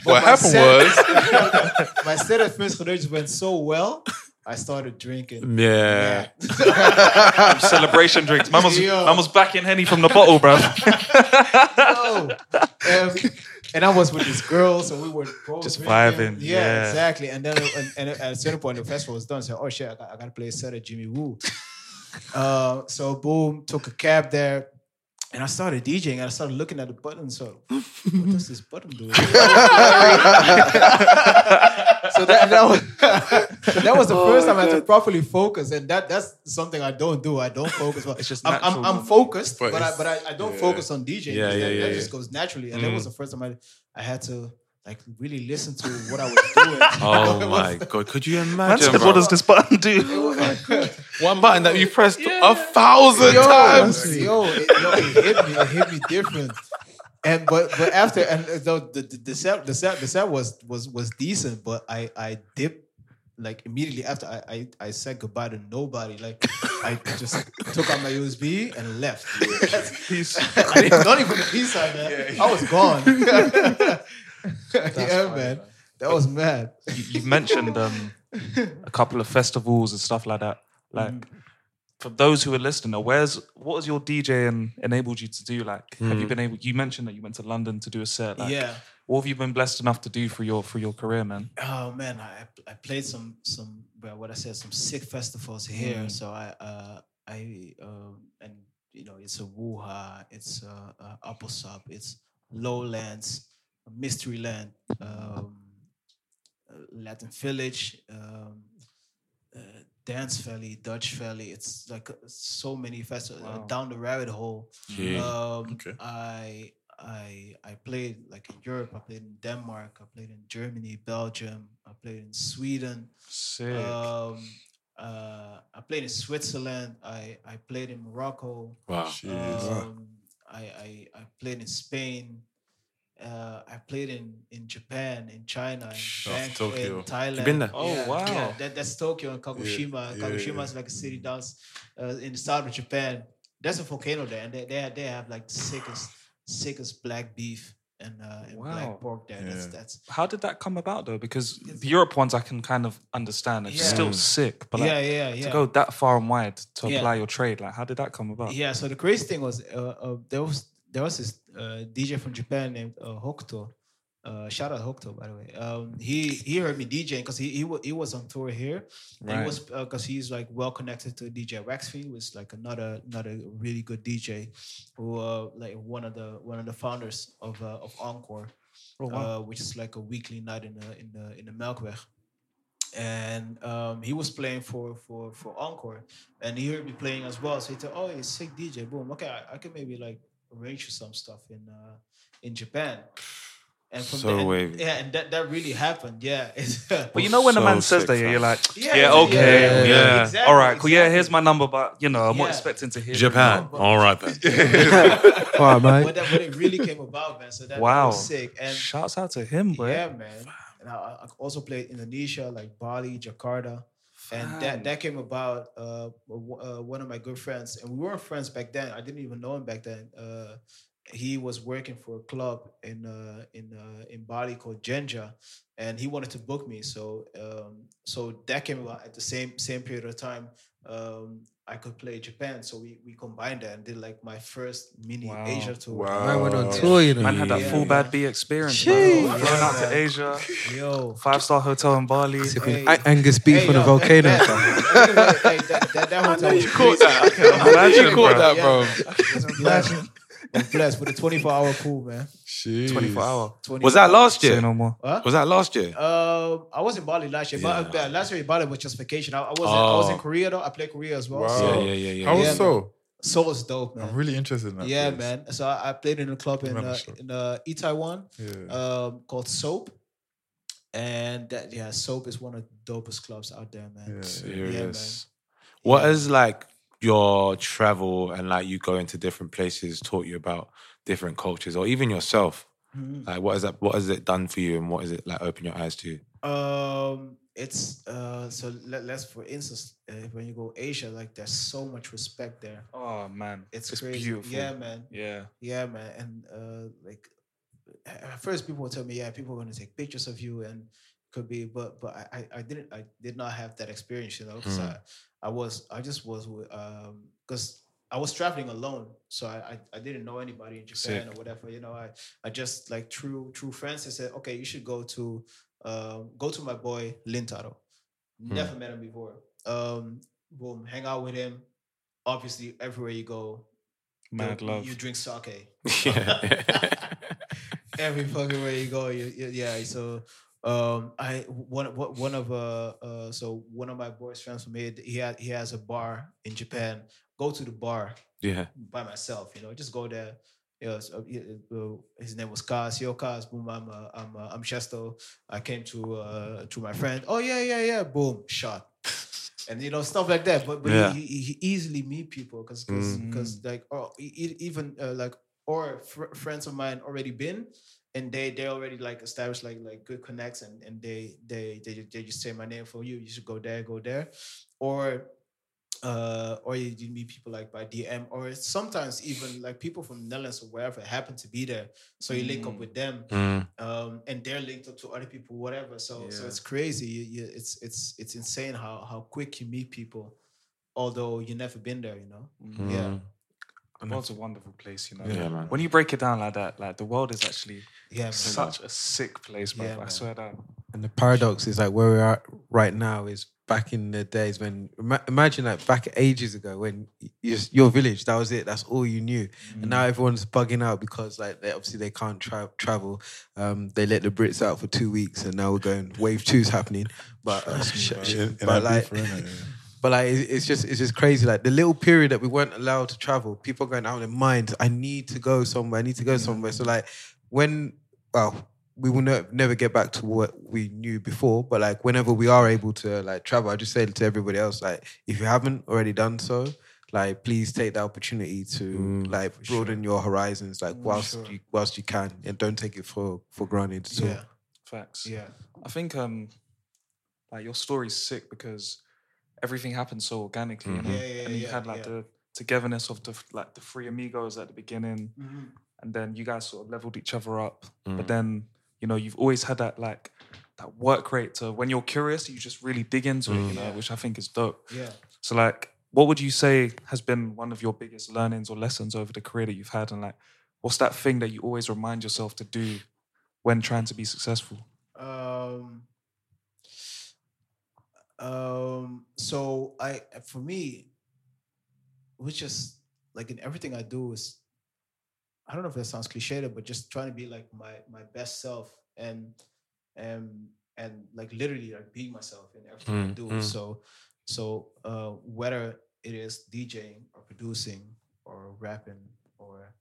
What happened was my set at Vunzige Deuntjes went so well. I started drinking. Yeah. Celebration drinks. Man was, man was backing Henny from the bottle, bro. Um, and I was with this girl, so we were both Just vibing, Yeah, yeah. exactly. And then and, and at a certain point, the festival was done. So, oh shit, I got, I got to play a set at Jimmy Woo. uh, so boom, took a cab there. And I started DJing and I started looking at the button. So, what does this button do? so that, that was that was the first time I had to properly focus, and that that's something I don't do. I don't focus. Well, It's just I'm, I'm. I'm focused, But but, I, but I, I don't yeah. focus on DJing. Yeah, that, yeah, that yeah, just goes naturally, and that was Mm. the first time I I had to like really listen to what I was doing. Oh my god, could you imagine? said, bro? what does this button do? One button that you pressed a thousand yo, times. yo, it, yo, it hit me. It hit me different. And but but after and uh, though the, the the set the set the set was was was decent, but I I dipped like immediately after I I, I said goodbye to nobody. Like I just took out my USB and left. Peace. I didn't, even the peace sign, man. I was gone. yeah, man. That was mad. you, you've mentioned um, a couple of festivals and stuff like that. Like, for those who are listening, where's what has your DJing enabled you to do? Like, have you been able? You mentioned that you went to London to do a set. Like, Yeah. What have you been blessed enough to do for your for your career, man? Oh man, I I played some some well, what I said some sick festivals here. Mm. So I uh I um and you know it's a Woo Hah, it's a uh Appelsap, it's Lowlands, Mysteryland, um, uh, Latin Village, um, uh, Dance Valley, Dutch Valley. It's like uh, so many festivals uh, Wow. down the rabbit hole. Yeah. Um, Okay. I I I played like in Europe. I played in Denmark. I played in Germany, Belgium. I played in Sweden. Sick. Um, uh, I played in Switzerland. I I played in Morocco. Wow. Um, I, I I played in Spain. Uh, I played in, in Japan, in China, in Bangkok, Tokyo. in Thailand. Been there? Oh, Yeah, wow. yeah, that, that's Tokyo and Kagoshima. yeah, Kagoshima yeah. is like a city down uh, in the south of Japan. there's a volcano there, and they they have, they have like the sickest sickest black beef and uh, and Wow. black pork there. That's that's How did that come about though? Because the Europe ones I can kind of understand. It's Yeah. still sick, but like, Yeah, yeah, to go that far and wide to Yeah. apply your trade, like how did that come about? Yeah, so the crazy thing was uh, uh, there was there was this DJ from Japan named uh, Hokuto. Uh, shout out Hokuto, by the way. Um, he he heard me DJing because he he, he was on tour here. And Right. he was because he's like well connected to DJ Waxfee, who is like another another really good DJ, who uh, like one of the one of the founders of uh, of Encore, Oh, wow. uh, which is like a weekly night in the in the in the Melkweg and um, he was playing for for for Encore, and he heard me playing as well. So he said, "Oh, he's sick DJ, boom. Okay, I, I can maybe like arrange you some stuff in uh, in Japan." And from So there, and- yeah, and that, that really happened. Yeah, But you know when a man says that, fam. you're like, Yeah, yeah, yeah, okay, yeah, yeah, yeah, exactly, all right, cool. Yeah, here's my number, but you know, I'm not expecting to hear Japan. All right then. All right, mate. but that but it really came about, man. So that, that Wow. was sick. And Shouts out to him, boy. Yeah, man. And I, I also played Indonesia, like Bali, Jakarta. And Fam. that, that came about uh, uh, one of my good friends. And we weren't friends back then. I didn't even know him back then. Uh, he was working for a club in uh, in uh, in Bali called Genja, and he wanted to book me. So um, so that came about at the same same period of time. Um, I could play Japan, so we we combined that and did like my first mini Wow. Asia tour. Man went on tour, you know. Man had that Yeah, full yeah. bad B experience. Jeez. Man. Going out to Asia, Yo, five star hotel in Bali. Hey. A- Angus beef Hey, on a volcano. hey, fam. hey, that, that, that hotel was caught that. Imagine, You caught that, bro. I'm blessed. I'm blessed with a 24 hour pool, man. 24 hour. 24 Was that last Say year? no more. Huh? Was that last year? Uh, I was in Bali last year. But, Yeah. uh, last year in Bali was just vacation. I, I was in, I was in Oh. Korea though. I played Korea as well. Wow. So, Yeah, yeah, yeah, yeah. How Yeah, was so? so was dope, man. I'm really interested in that. yeah, place. man. So I, I played in a club in Remember uh, in uh, Itaewon Yeah. um, called Soap. And that, yeah, Soap is one of the dopest clubs out there, man. Yeah. Serious. What has like your travel and like you going to different places taught you about different cultures or even yourself? Mhm. Like what has that what has it done for you and what has it like opened your eyes to? Um, it's uh, so let, let's for instance, uh, when you go Asia, like there's so much respect there. Oh man, It's, it's crazy. beautiful. Yeah, man. Yeah. Yeah, man. And uh, like at first, people would tell me, "Yeah, people are going to take pictures of you," and could be, but but I I- didn't I did not have that experience, you know, because Mm. I I was I just was with um because. I was traveling alone, so I, I I didn't know anybody in Japan Sick. or whatever. You know, I I just like true true friends. They said, okay, you should go to um go to my boy Lintaro. Never met him before. Um, boom, hang out with him. Obviously, everywhere you go, Mad you- love. You drink sake Yeah. every fucking where you go. You, you- yeah. So um, I one one one of uh, uh so one of my boys friends from me, he had he has a bar in Japan. Go to the bar yeah. by myself. You know, just go there. You know, uh, uh, his name was Kaz. Yo, Kaz. Boom. I'm uh, I'm uh, I'm Gestow. I came to uh to my friend. Oh yeah, yeah, yeah. Boom. Shot. And you know stuff like that, but but Yeah. he, he, easily meet people because because Mm. like e- even uh, like or fr- friends of mine already been and they they already like established like like good connects and and they they they, they just say my name for you you should go there go there. Or uh or you, you meet people like by dm or sometimes even like people from netherlands or wherever happen to be there. So you link up Mm. with them Mm. um and they're linked up to other people whatever. So so it's crazy. You, you, it's it's it's insane how how quick you meet people although you never been there you know? Yeah. Mm. The world's a wonderful place, you know. Yeah, man. When you break it down like that, like the world is actually yeah such a sick place, bro. Yeah, I man. swear down. And the paradox is like where we're at right now is back in the days when imagine like back ages ago when y- just your village that was it that's all you knew and now everyone's bugging out because like they obviously they can't tra- travel um they let the Brits out for two weeks and now we're going wave two's happening but uh, sh- sh- In- in but like beef. Yeah. But like it's just it's just crazy. Like the little period that we weren't allowed to travel, people are going out of their minds. I need to go somewhere. I need to go somewhere. So like when well, we will ne- never get back to what we knew before. But like whenever we are able to like travel, I just say to everybody else like if you haven't already done so. Like, please take the opportunity to Mm, like broaden your horizons, like whilst sure. you whilst you can, and don't take it for for granted. So, yeah Facts. yeah I think um like your story's sick because everything happened so organically, you know? Yeah, yeah, and you yeah, had like yeah. the togetherness of the like the three amigos at the beginning, Mhm. and then you guys sort of leveled each other up. Mm. But then you know you've always had that like that work rate to when you're curious, you just really dig into it. You know, Yeah. which I think is dope. Yeah. So like, what would you say has been one of your biggest learnings or lessons over the career that you've had, and like, what's that thing that you always remind yourself to do when trying to be successful? Um, um, so I, for me, which is like in everything I do is, I don't know if that sounds cliched, but just trying to be like my my best self and and and like literally like being myself in everything I Mm, do. mm. So so uh, whether it is DJing or producing or rapping or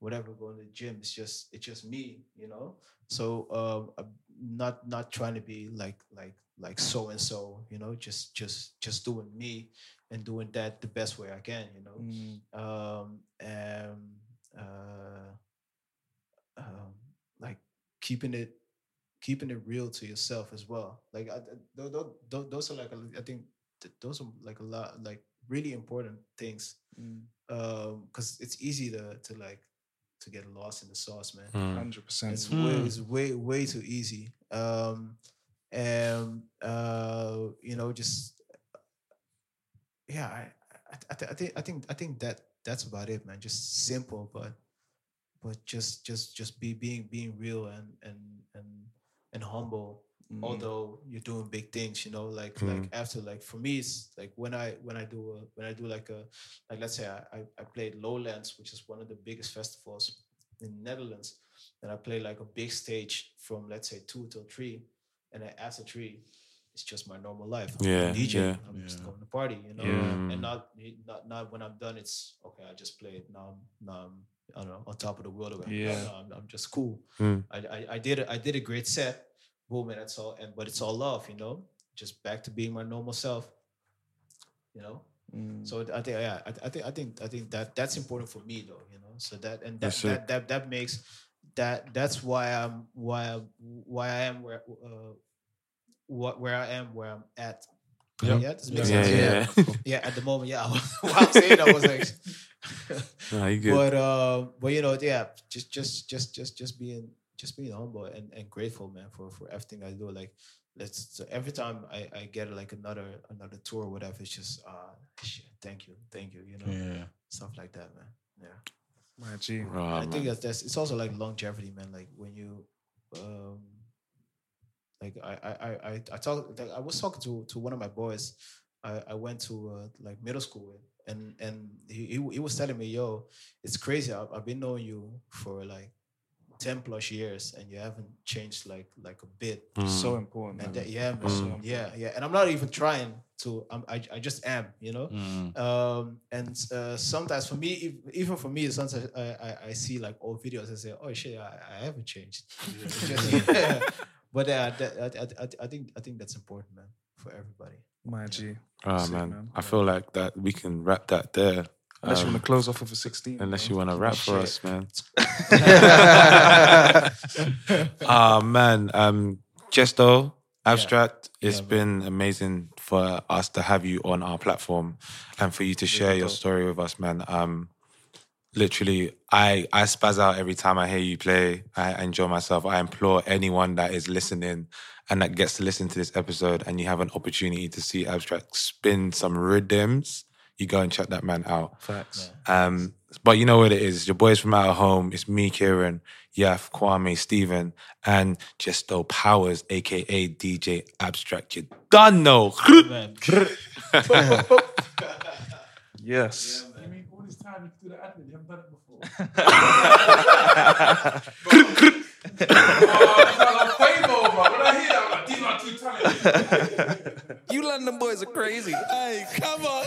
whatever going to the gym it's just it's just me you know? So um I'm not not trying to be like like like so and so you know just just just doing me and doing that the best way i can you know? Um and uh um like keeping it keeping it real to yourself as well. Like I, those, those are like a- i think th- those are like a lot like really important things. Um because it's easy to to like to get lost in the sauce man. Mm. Hundred percent. it's way it's way way too easy. Um and uh you know just yeah i i, I, th- I think i think i think that that's about it man. Just simple but but just just just be being being real and and and and humble although you're doing big things you know like like Mm. after like for me it's like when i when i do a, when i do like a like let's say I, I i played lowlands which is one of the biggest festivals in netherlands and i play like a big stage from let's say two till three and then after three it's just my normal life I'm Yeah, a dj yeah. i'm just going to party you know Yeah. and not not not when i'm done it's okay i just played now i'm now i'm I don't know on top of the world again. Yeah. I'm, I'm just cool. Mm. I, I I did a, I did a great set, boom, and that's all. And but it's all love, you know. Just back to being my normal self, you know. So I think yeah, I, I think I think I think that that's important for me though, you know. So that and that that, that that makes that that's why I'm why I, why I am where uh, what where I am where I'm at. Yeah. Yeah, this makes Yeah, sense. yeah, Yeah, yeah. At the moment, yeah. While I'm saying, that, I was like, Nah, you good. but uh, but you know, yeah, just just just just just being just being humble and, and grateful, man, for for everything I do. Like, let's so every time I I get like another another tour or whatever, it's just uh, shit, thank you, thank you, you know, Yeah. stuff like that, man. Yeah. My G. Ah, I think that's, that's it's also like longevity, man. Like when you, um, like I I I I, I talk like I was talking to to one of my boys. I, I went to uh, like middle school with, and and he, he he was telling me, yo, it's crazy. I've, I've been knowing you for like ten plus years, and you haven't changed like like a bit. So important. And that, yeah, man. So yeah, yeah. And I'm not even trying to. I'm, I I just am, you know. Mm. Um, and uh, sometimes for me, ev- even for me, sometimes I, I, I see like old videos and say, "Oh shit, I, I haven't changed." Just- yeah. But uh, that, I, I, I think I think that's important, man, for everybody. My G. Oh Sick, man. I feel like that we can wrap that there. Unless you Um, want to close off with a 16. Unless you want to rap for us, man. Ah man, um, Gestow, Abstract, it's been amazing for us to have you on our platform and for you to share your story with us, man. Um, literally, I I spaz out every time I hear you play. I enjoy myself. I implore anyone that is listening and that gets to listen to this episode and you have an opportunity to see Abstract spin some rhythms, you go and check that man out. Facts. Um, but you know what it is. It's your boys from out of home. It's me, Kieran, Yaf, Kwame, Steven, and Gestow Powers, aka DJ Abstract. You done know. Yes. I mean, all this time you do the admin, you haven't done it before. You London boys are crazy. Hey, come on.